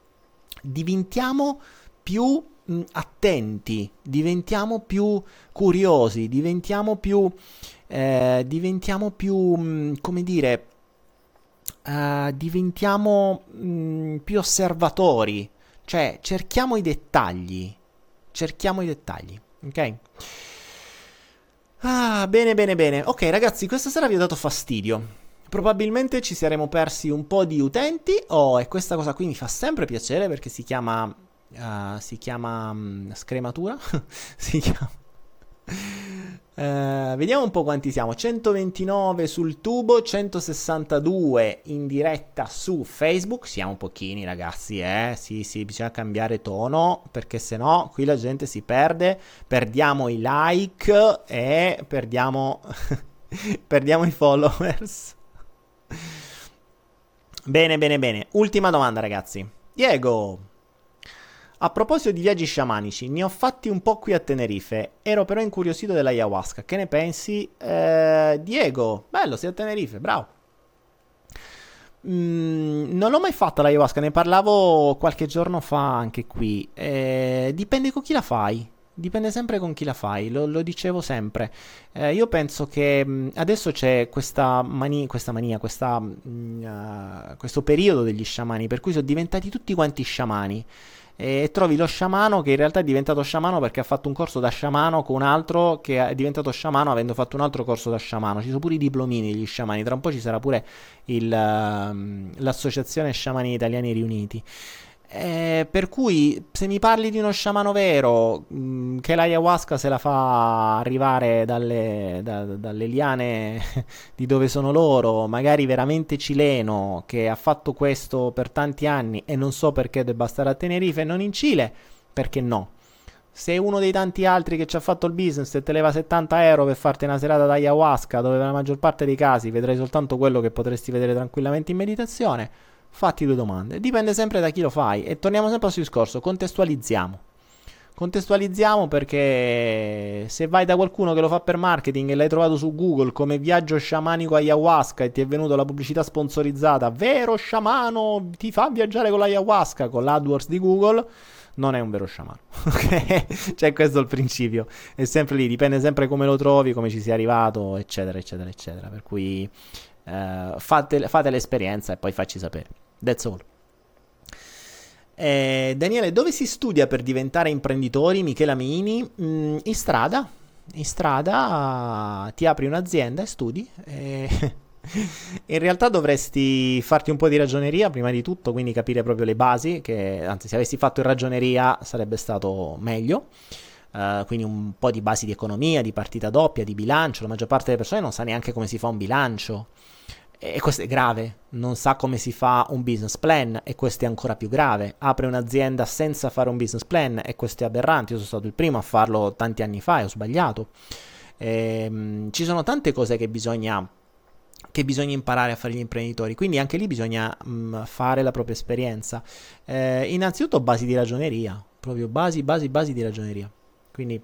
Diventiamo più mh, attenti, diventiamo più curiosi, diventiamo più, eh, diventiamo più, mh, come dire, uh, diventiamo mh, più osservatori, cioè cerchiamo i dettagli, cerchiamo i dettagli, ok? Ah, bene, bene, bene. Ok, ragazzi, questa sera vi ho dato fastidio. Probabilmente ci saremo persi un po' di utenti. Oh, e questa cosa qui mi fa sempre piacere perché si chiama Uh, si chiama um, scrematura. si chiama. Uh, vediamo un po' quanti siamo: 129 sul tubo, 162 in diretta su Facebook. Siamo pochini, ragazzi. Eh? Sì, sì, bisogna cambiare tono perché se no qui la gente si perde. Perdiamo i like e perdiamo, perdiamo i followers. bene, bene, bene. Ultima domanda, ragazzi. Diego. A proposito di viaggi sciamanici, ne ho fatti un po' qui a Tenerife. Ero però incuriosito dell'ayahuasca. Che ne pensi? Eh, Diego, bello, sei a Tenerife, bravo. Mm, non l'ho mai fatta l'ayahuasca, ne parlavo qualche giorno fa anche qui. Eh, dipende con chi la fai. Dipende sempre con chi la fai, lo, lo dicevo sempre. Eh, io penso che mm, adesso c'è questa, mani- questa mania, questa, uh, questo periodo degli sciamani, per cui sono diventati tutti quanti sciamani e trovi lo sciamano che in realtà è diventato sciamano perché ha fatto un corso da sciamano con un altro che è diventato sciamano avendo fatto un altro corso da sciamano. Ci sono pure i diplomini degli sciamani, tra un po' ci sarà pure il, uh, l'associazione sciamani italiani riuniti. Eh, per cui se mi parli di uno sciamano vero mh, mm, che l'ayahuasca se la fa arrivare dalle, da, dalle liane di dove sono loro, magari veramente cileno, che ha fatto questo per tanti anni e non so perché debba stare a Tenerife e non in Cile, perché no? Se uno dei tanti altri che ci ha fatto il business e te leva 70 euro per farti una serata d'ayahuasca, dove nella maggior parte dei casi vedrai soltanto quello che potresti vedere tranquillamente in meditazione, fatti due domande. Dipende sempre da chi lo fai. E torniamo sempre al suo discorso, contestualizziamo. Contestualizziamo perché se vai da qualcuno che lo fa per marketing e l'hai trovato su Google come viaggio sciamanico ayahuasca e ti è venuta la pubblicità sponsorizzata, vero sciamano ti fa viaggiare con l'ayahuasca con l'AdWords di Google, non è un vero sciamano. Ok? cioè questo è il principio. È sempre lì, dipende sempre come lo trovi, come ci sia arrivato, eccetera, eccetera, eccetera. Per cui eh, fate, fate l'esperienza e poi facci sapere. That's all. Eh, Daniele, dove si studia per diventare imprenditori? Michela Mini, mm, in strada. In strada ti apri un'azienda e studi. E in realtà dovresti farti un po' di ragioneria prima di tutto, quindi capire proprio le basi, che anzi se avessi fatto in ragioneria sarebbe stato meglio. Uh, quindi un po' di basi di economia, di partita doppia, di bilancio. La maggior parte delle persone non sa neanche come si fa un bilancio. E questo è grave, non sa come si fa un business plan e questo è ancora più grave. Apre un'azienda senza fare un business plan e questo è aberrante. Io sono stato il primo a farlo tanti anni fa e ho sbagliato. Ehm, ci sono tante cose che bisogna, che bisogna imparare a fare gli imprenditori, quindi anche lì bisogna mh, mm, fare la propria esperienza. Eh, innanzitutto basi di ragioneria, proprio basi, basi, basi di ragioneria. Quindi,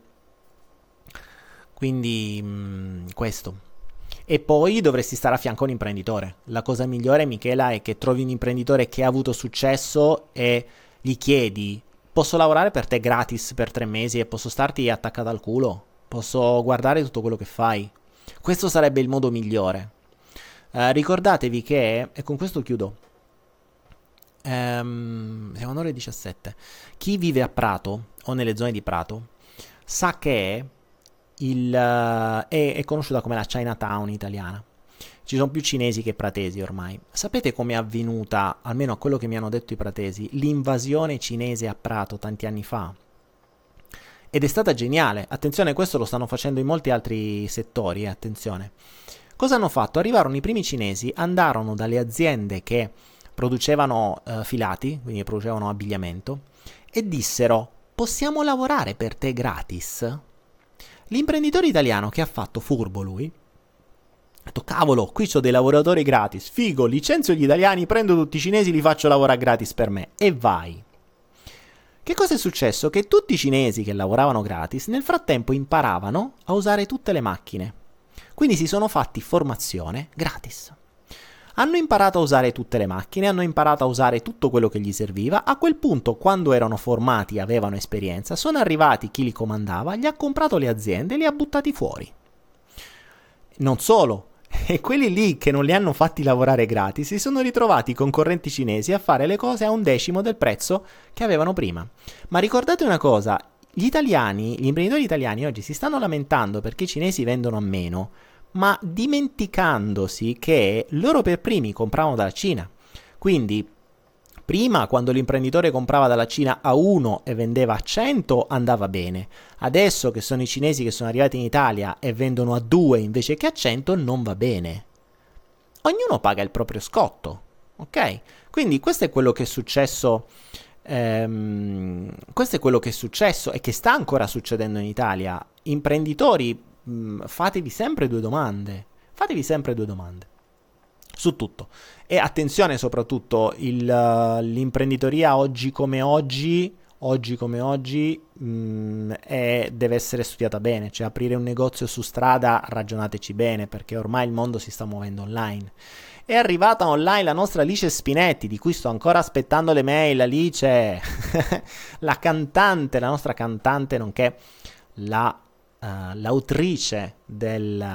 quindi mh, mm, questo e poi dovresti stare a fianco a un imprenditore. La cosa migliore, Michela, è che trovi un imprenditore che ha avuto successo e gli chiedi: Posso lavorare per te gratis per tre mesi e posso starti attaccata al culo? Posso guardare tutto quello che fai? Questo sarebbe il modo migliore. Uh, ricordatevi che, e con questo chiudo, um, siamo alle ore 17. Chi vive a Prato o nelle zone di Prato sa che il, uh, è, è conosciuta come la Chinatown italiana. Ci sono più cinesi che pratesi ormai. Sapete come è avvenuta, almeno a quello che mi hanno detto i pratesi, l'invasione cinese a Prato tanti anni fa? Ed è stata geniale. Attenzione, questo lo stanno facendo in molti altri settori, eh, attenzione. Cosa hanno fatto? Arrivarono i primi cinesi, andarono dalle aziende che producevano uh, filati, quindi producevano abbigliamento, e dissero possiamo lavorare per te gratis? L'imprenditore italiano che ha fatto furbo lui, ha detto cavolo, qui ho dei lavoratori gratis, figo, licenzio gli italiani, prendo tutti i cinesi, li faccio lavorare gratis per me e vai. Che cosa è successo? Che tutti i cinesi che lavoravano gratis nel frattempo imparavano a usare tutte le macchine. Quindi si sono fatti formazione gratis. Hanno imparato a usare tutte le macchine, hanno imparato a usare tutto quello che gli serviva. A quel punto, quando erano formati e avevano esperienza, sono arrivati chi li comandava, gli ha comprato le aziende e li ha buttati fuori. Non solo, e quelli lì che non li hanno fatti lavorare gratis si sono ritrovati i concorrenti cinesi a fare le cose a un decimo del prezzo che avevano prima. Ma ricordate una cosa, gli italiani, gli imprenditori italiani oggi si stanno lamentando perché i cinesi vendono a meno, ma dimenticandosi che loro per primi compravano dalla Cina. Quindi Prima, quando l'imprenditore comprava dalla Cina a 1 e vendeva a 100, andava bene. Adesso che sono i cinesi che sono arrivati in Italia e vendono a 2 invece che a 100, non va bene. Ognuno paga il proprio scotto, ok? Quindi questo è quello che è successo. Ehm, questo è quello che è successo e che sta ancora succedendo in Italia. Imprenditori, mh, fatevi sempre due domande. Fatevi sempre due domande su tutto. E attenzione soprattutto, il, l'imprenditoria oggi come oggi, oggi come oggi, mh, mm, è, deve essere studiata bene, cioè aprire un negozio su strada, ragionateci bene, perché ormai il mondo si sta muovendo online. È arrivata online la nostra Alice Spinetti, di cui sto ancora aspettando le mail. Alice, la cantante, la nostra cantante, nonché la, uh, l'autrice del,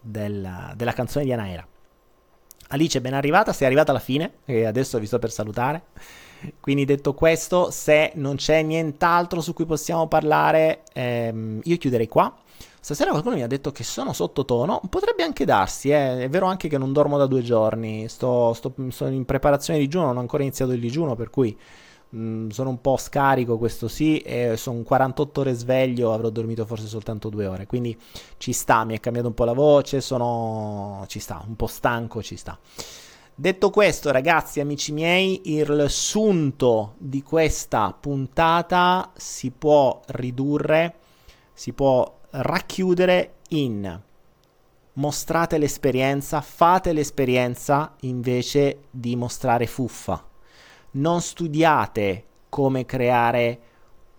del, della canzone di Anaera. Alice, ben arrivata, sei arrivata alla fine e adesso vi sto per salutare. Quindi detto questo, se non c'è nient'altro su cui possiamo parlare, ehm, io chiuderei qua. Stasera qualcuno mi ha detto che sono sottotono, potrebbe anche darsi, eh. è vero anche che non dormo da due giorni, sto, sto, sono in preparazione di digiuno, non ho ancora iniziato il digiuno, per cui Mm, sono un po' scarico, questo sì, e sono 48 ore sveglio, avrò dormito forse soltanto due ore, quindi ci sta, mi è cambiata un po' la voce, sono... ci sta, un po' stanco, ci sta. Detto questo, ragazzi, amici miei, il sunto di questa puntata si può ridurre, si può racchiudere in mostrate l'esperienza, fate l'esperienza invece di mostrare fuffa non studiate come creare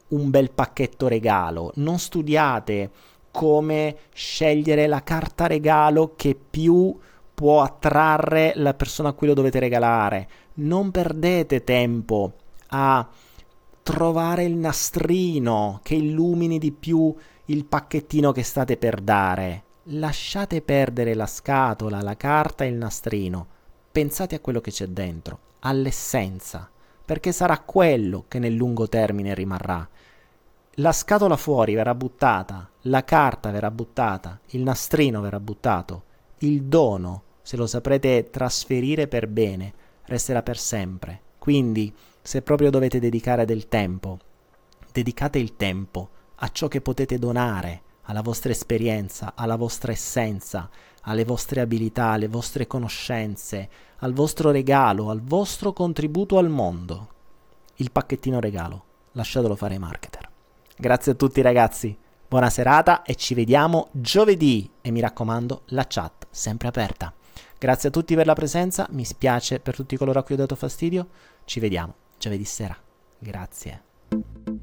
un bel pacchetto regalo, non studiate come scegliere la carta regalo che più può attrarre la persona a cui lo dovete regalare. Non perdete tempo a trovare il nastrino che illumini di più il pacchettino che state per dare. Lasciate perdere la scatola, la carta e il nastrino. Pensate a quello che c'è dentro all'essenza, perché sarà quello che nel lungo termine rimarrà. La scatola fuori verrà buttata, la carta verrà buttata, il nastrino verrà buttato, il dono, se lo saprete trasferire per bene, resterà per sempre. Quindi, se proprio dovete dedicare del tempo, dedicate il tempo a ciò che potete donare, alla vostra esperienza, alla vostra essenza, alle vostre abilità, alle vostre conoscenze, al vostro regalo, al vostro contributo al mondo. Il pacchettino regalo, lasciatelo fare ai marketer. Grazie a tutti ragazzi, buona serata e ci vediamo giovedì e mi raccomando la chat sempre aperta. Grazie a tutti per la presenza, mi spiace per tutti coloro a cui ho dato fastidio, ci vediamo giovedì sera. Grazie.